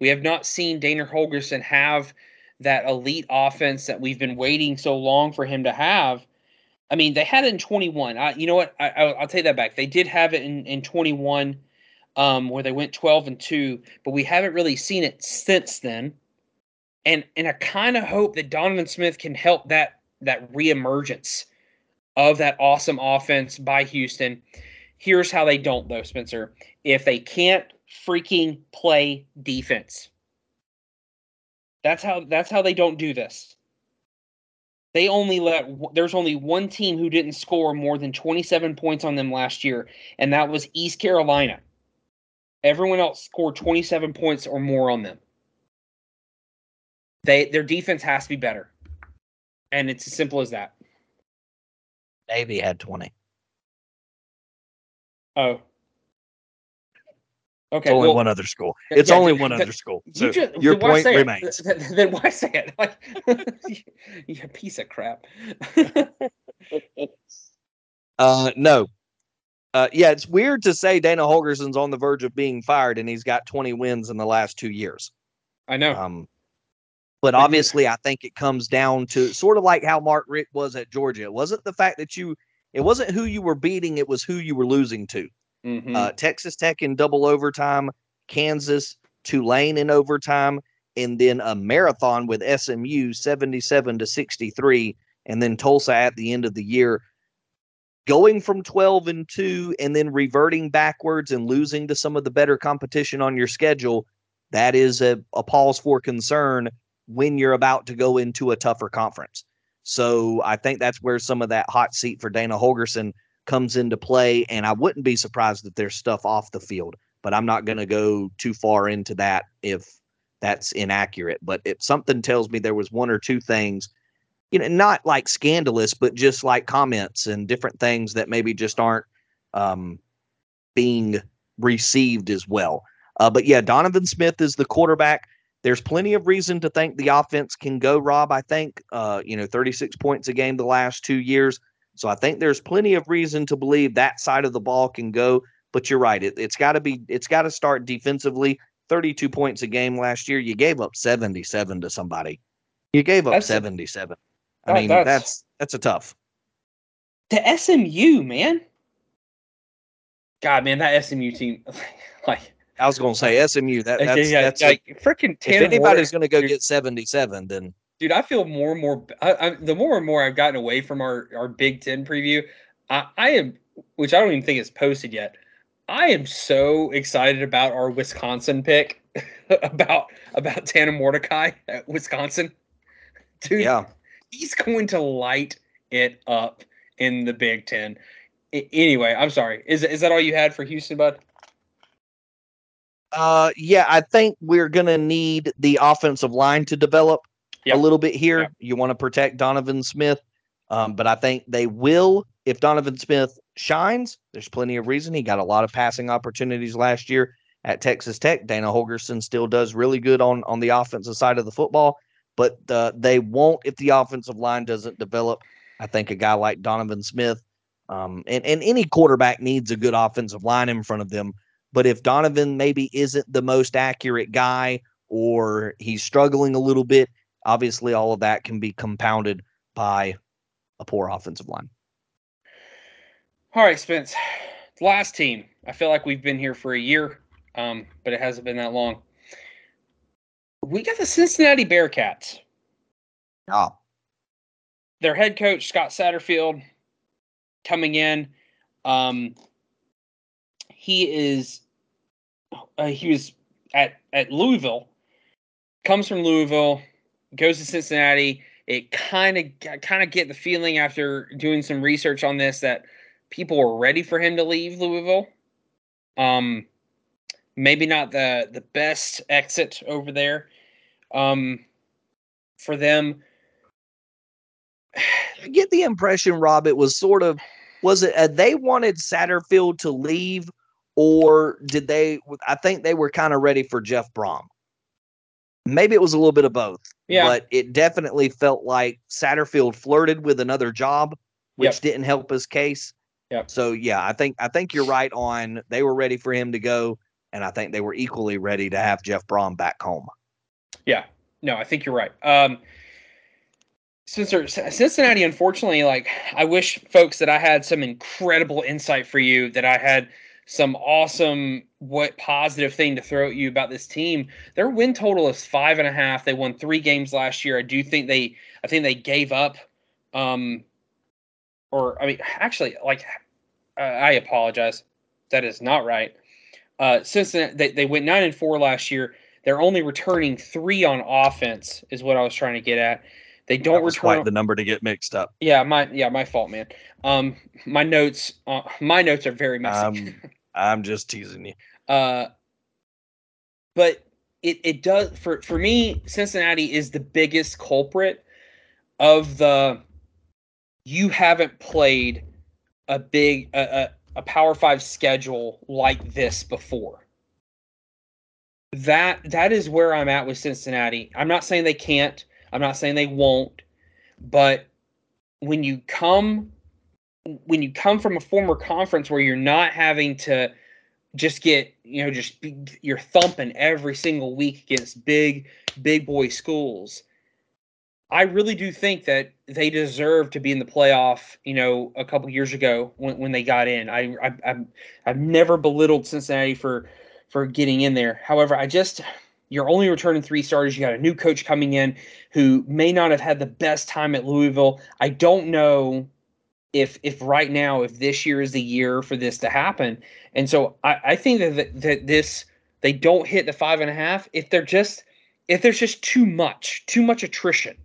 We have not seen Dana Holgorsen have that elite offense that we've been waiting so long for him to have. I mean, they had it in 21. I, you know what? I, I, I'll take that back. They did have it in, in 21 um, where they went 12 and 2, but we haven't really seen it since then. And and I kind of hope that Donovan Smith can help that that reemergence of that awesome offense by Houston. Here's how they don't though, Spencer. If they can't freaking play defense. That's how that's how they don't do this. They only let there's only one team who didn't score more than 27 points on them last year, and that was East Carolina. Everyone else scored 27 points or more on them. They their defense has to be better. And it's as simple as that. Navy had twenty. Oh. Okay. only well, one other school. It's yeah, only one other school. you just- your point it? remains. Then why say it? Like, you piece of crap. Uh, no. Uh, yeah, it's weird to say Dana Holgorsen's on the verge of being fired and he's got 20 wins in the last two years. I know. Um, but But obviously, I think it comes down to sort of like how Mark Richt was at Georgia. It wasn't the fact that you, it wasn't who you were beating, it was who you were losing to. Mhm. Uh, Texas Tech in double overtime, Kansas, Tulane in overtime, and then a marathon with SMU 77 to 63, and then Tulsa at the end of the year. Going from 12 and 2 and then reverting backwards and losing to some of the better competition on your schedule, that is a, a pause for concern when you're about to go into a tougher conference. So I think that's where some of that hot seat for Dana Holgorsen comes into play. And I wouldn't be surprised that there's stuff off the field, but I'm not going to go too far into that if that's inaccurate. But if something tells me there was one or two things, you know, not like scandalous, but just like comments and different things that maybe just aren't um, being received as well. Uh, but yeah, Donovan Smith is the quarterback. There's plenty of reason to think the offense can go, Rob. I think, uh, you know, 36 points a game the last two years. So I think there's plenty of reason to believe that side of the ball can go. But you're right. It, it's got to be, it's got to start defensively. 32 points a game last year. You gave up 77 to somebody. You gave up That's 77. I mean, that's- that's that's a tough. To SMU, man. God, man, that SMU team, like, I was going to say SMU. That that's, yeah, that's like freaking if anybody's to go get 77, then dude, I feel more and more. I, I, the more and more I've gotten away from our our Big Ten preview, I, I am, which I don't even think is posted yet. I am so excited about our Wisconsin pick, about about Tanner Mordecai at Wisconsin, dude. yeah, he's going to light it up in the Big Ten. anyway, I'm sorry. Is is that all you had for Houston, bud? Uh, yeah, I think we're gonna need the offensive line to develop Yep. a little bit here. Yep. You want to protect Donovan Smith, um, but I think they will if Donovan Smith shines. There's plenty of reason. He got a lot of passing opportunities last year at Texas Tech. Dana Holgorsen still does really good on on the offensive side of the football, but uh, they won't if the offensive line doesn't develop. I think a guy like Donovan Smith, um, and and any quarterback needs a good offensive line in front of them. But if Donovan maybe isn't the most accurate guy or he's struggling a little bit, obviously all of that can be compounded by a poor offensive line. All right, Spence. Last team. I feel like we've been here for a year, um, but it hasn't been that long. We got the Cincinnati Bearcats. Oh, Their head coach Scott Satterfield coming in. Um, he is. Uh, he was at at Louisville. Comes from Louisville, goes to Cincinnati. It kind of kind of get the feeling after doing some research on this that people were ready for him to leave Louisville. Um, maybe not the the best exit over there. Um, for them. I get the impression, Rob, it was sort of was it uh, they wanted Satterfield to leave, or did they? I think they were kind of ready for Jeff Brohm. Maybe it was a little bit of both. Yeah. But it definitely felt like Satterfield flirted with another job, which Yep. didn't help his case. Yep. So yeah, I think I think you're right on they were ready for him to go, and I think they were equally ready to have Jeff Brohm back home. Yeah, no, I think you're right. Um, Cincin- Cincinnati, unfortunately, like I wish folks that I had some incredible insight for you, that I had some awesome what positive thing to throw at you about this team. Their win total is five and a half. They won three games last year. I do think they, I think they gave up, um, or I mean, actually, like uh, I apologize, that is not right. Uh, Cincinnati, they, they went nine and four last year. They're only returning three on offense, is what I was trying to get at. They don't return. quite the number to get mixed up. yeah, my yeah, my fault, man. Um, my notes, uh, my notes are very messy. Um, I'm just teasing you. Uh, but it it does for for me. Cincinnati is the biggest culprit of the. You haven't played a big a, a, a Power Five schedule like this before. That that is where I'm at with Cincinnati. I'm not saying they can't. I'm not saying they won't, but when you come when you come from a former conference where you're not having to just get you know just be, you're thumping every single week against big big boy schools i really do think that they deserve to be in the playoff you know a couple years ago when, when they got in. I, I i've i've never belittled cincinnati for for getting in there. However i just you're only returning three starters. You got a new coach coming in who may not have had the best time at louisville. I don't know if if right now if this year is the year for this to happen. And so i, I think that, that this they don't hit the five and a half if they're just if there's just too much too much attrition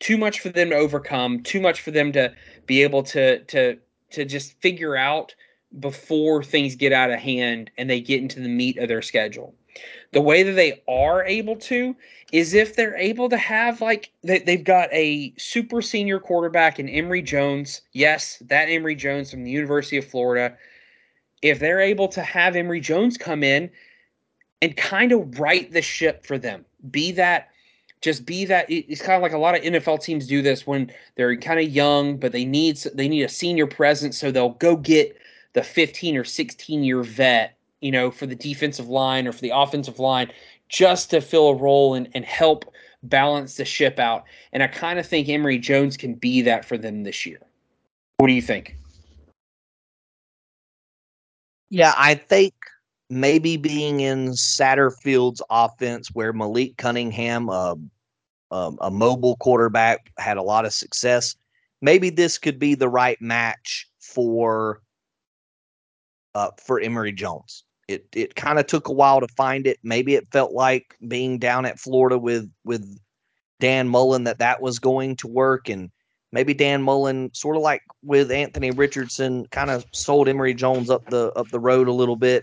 too much for them to overcome too much for them to be able to to to just figure out before things get out of hand and they get into the meat of their schedule the way that they are able to is if they're able to have like they, they've got a super senior quarterback in Emory Jones. Yes, that Emory Jones from the University of Florida. If they're able to have Emory Jones come in and kind of right the ship for them, be that just be that it's kind of like a lot of NFL teams do this when they're kind of young, but they need they need a senior presence, so they'll go get the 15 or 16 year vet, you know, for the defensive line or for the offensive line just to fill a role and, and help balance the ship out. And I kind of think Emory Jones can be that for them this year. What do you think? Yeah, I think maybe being in Satterfield's offense, where Malik Cunningham, uh, um, a mobile quarterback, had a lot of success. Maybe this could be the right match for uh, for Emory Jones. It it kind of took a while to find it. Maybe it felt like being down at Florida with with Dan Mullen that that was going to work, and maybe Dan Mullen, sort of like with Anthony Richardson, kind of sold Emory Jones up the up the road a little bit.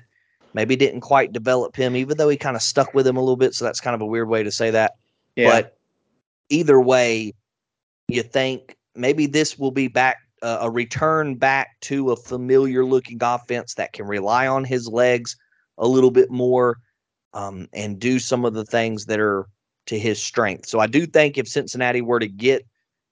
Maybe didn't quite develop him, even though he kind of stuck with him a little bit. So that's kind of a weird way to say that. Yeah. But either way, you think maybe this will be back uh, a return back to a familiar looking offense that can rely on his legs a little bit more um, and do some of the things that are to his strength. So I do think if Cincinnati were to get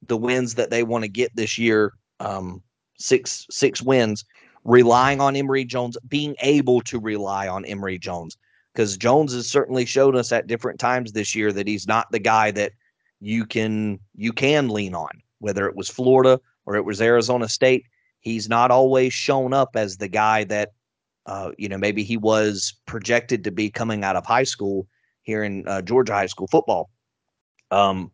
the wins that they want to get this year, um, six six wins, relying on Emory Jones, being able to rely on Emory Jones, because Jones has certainly showed us at different times this year that he's not the guy that you can you can lean on, whether it was Florida or it was Arizona State. He's not always shown up as the guy that uh, you know maybe he was projected to be coming out of high school here in uh, Georgia high school football. Um,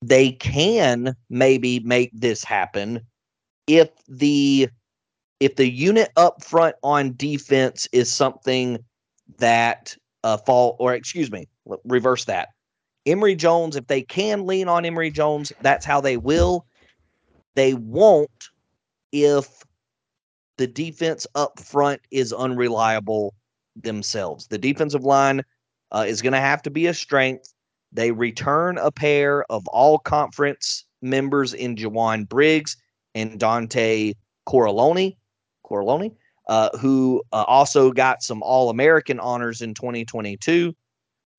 they can maybe make this happen if the if the unit up front on defense is something that uh fall or excuse me reverse that Emory Jones if they can lean on Emory Jones that's how they will they won't if the defense up front is unreliable themselves the defensive line uh, is going to have to be a strength they return a pair of all conference members in Jowon Briggs and Dontay Corleone, Corleone, uh, who uh, also got some All American honors in 2022.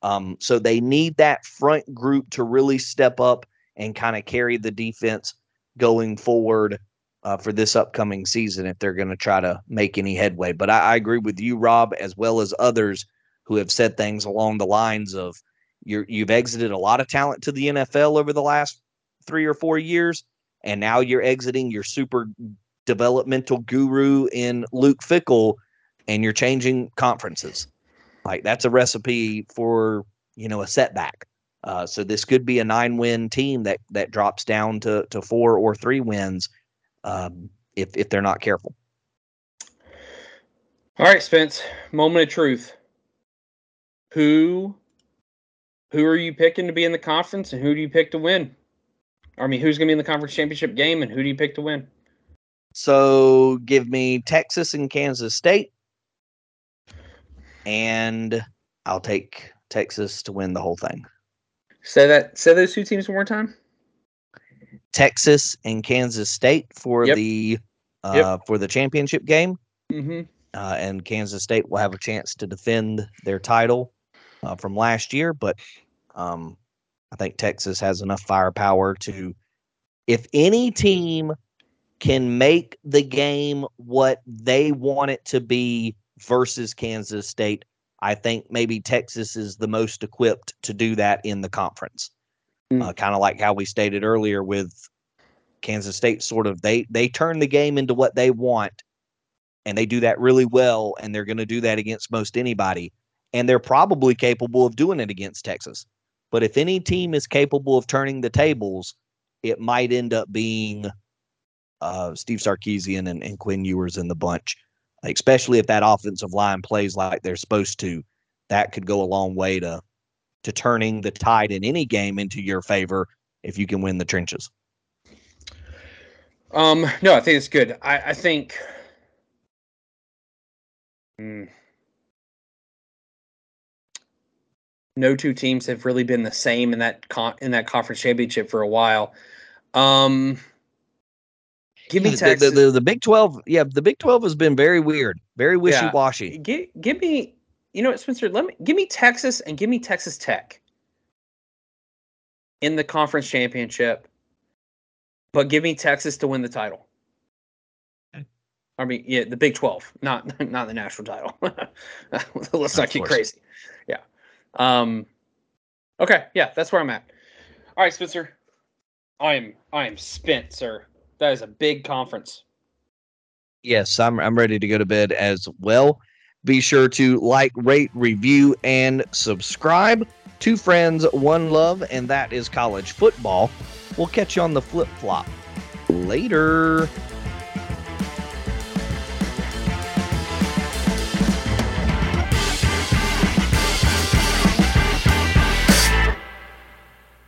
Um, so they need that front group to really step up and kind of carry the defense going forward uh, for this upcoming season if they're going to try to make any headway. But I, I agree with you, Rob, as well as others who have said things along the lines of you're you've exited a lot of talent to the NFL over the last three or four years, and now you're exiting your super developmental guru in Luke Fickell, and you're changing conferences. Like that's a recipe for you know a setback. Uh, so this could be a nine-win team that that drops down to to four or three wins um, if if they're not careful. All right, Spence. Moment of truth. Who who are you picking to be in the conference and who do you pick to win? I mean, who's going to be in the conference championship game and who do you pick to win? So give me Texas and Kansas State. And I'll take Texas to win the whole thing. Say that say those two teams one more time. Texas and Kansas State for Yep. the uh, Yep. for the championship game. Mm-hmm. uh, and Kansas State will have a chance to defend their title uh, from last year. But um, I think Texas has enough firepower to, if any team can make the game what they want it to be versus Kansas State, I think maybe Texas is the most equipped to do that in the conference. Mm. Uh, kind of like how we stated earlier with Kansas State, sort of they they turn the game into what they want and they do that really well and they're going to do that against most anybody and they're probably capable of doing it against Texas. But if any team is capable of turning the tables, it might end up being uh, Steve Sarkisian and, and Quinn Ewers in the bunch, especially if that offensive line plays like they're supposed to. That could go a long way to to turning the tide in any game into your favor if you can win the trenches. Um, no, I think it's good. I, I think. Hmm. no two teams have really been the same in that con- in that conference championship for a while. Um, give me The- Texas. The, the, the Big Twelve, yeah, the Big Twelve has been very weird, very wishy washy. give, give me, you know what, Spencer? Let me give me Texas and give me Texas Tech in the conference championship, but give me Texas to win the title. Okay. I mean, yeah, the Big Twelve, not not the national title. Let's not get crazy. Yeah. Um. Okay. Yeah, that's where I'm at. All right, Spencer. I am I am spent, sir. That is a big conference. Yes, I'm I'm ready to go to bed as well. Be sure to like, rate, review, and subscribe. Two friends, one love, and that is college football. We'll catch you on the flip flop. Later.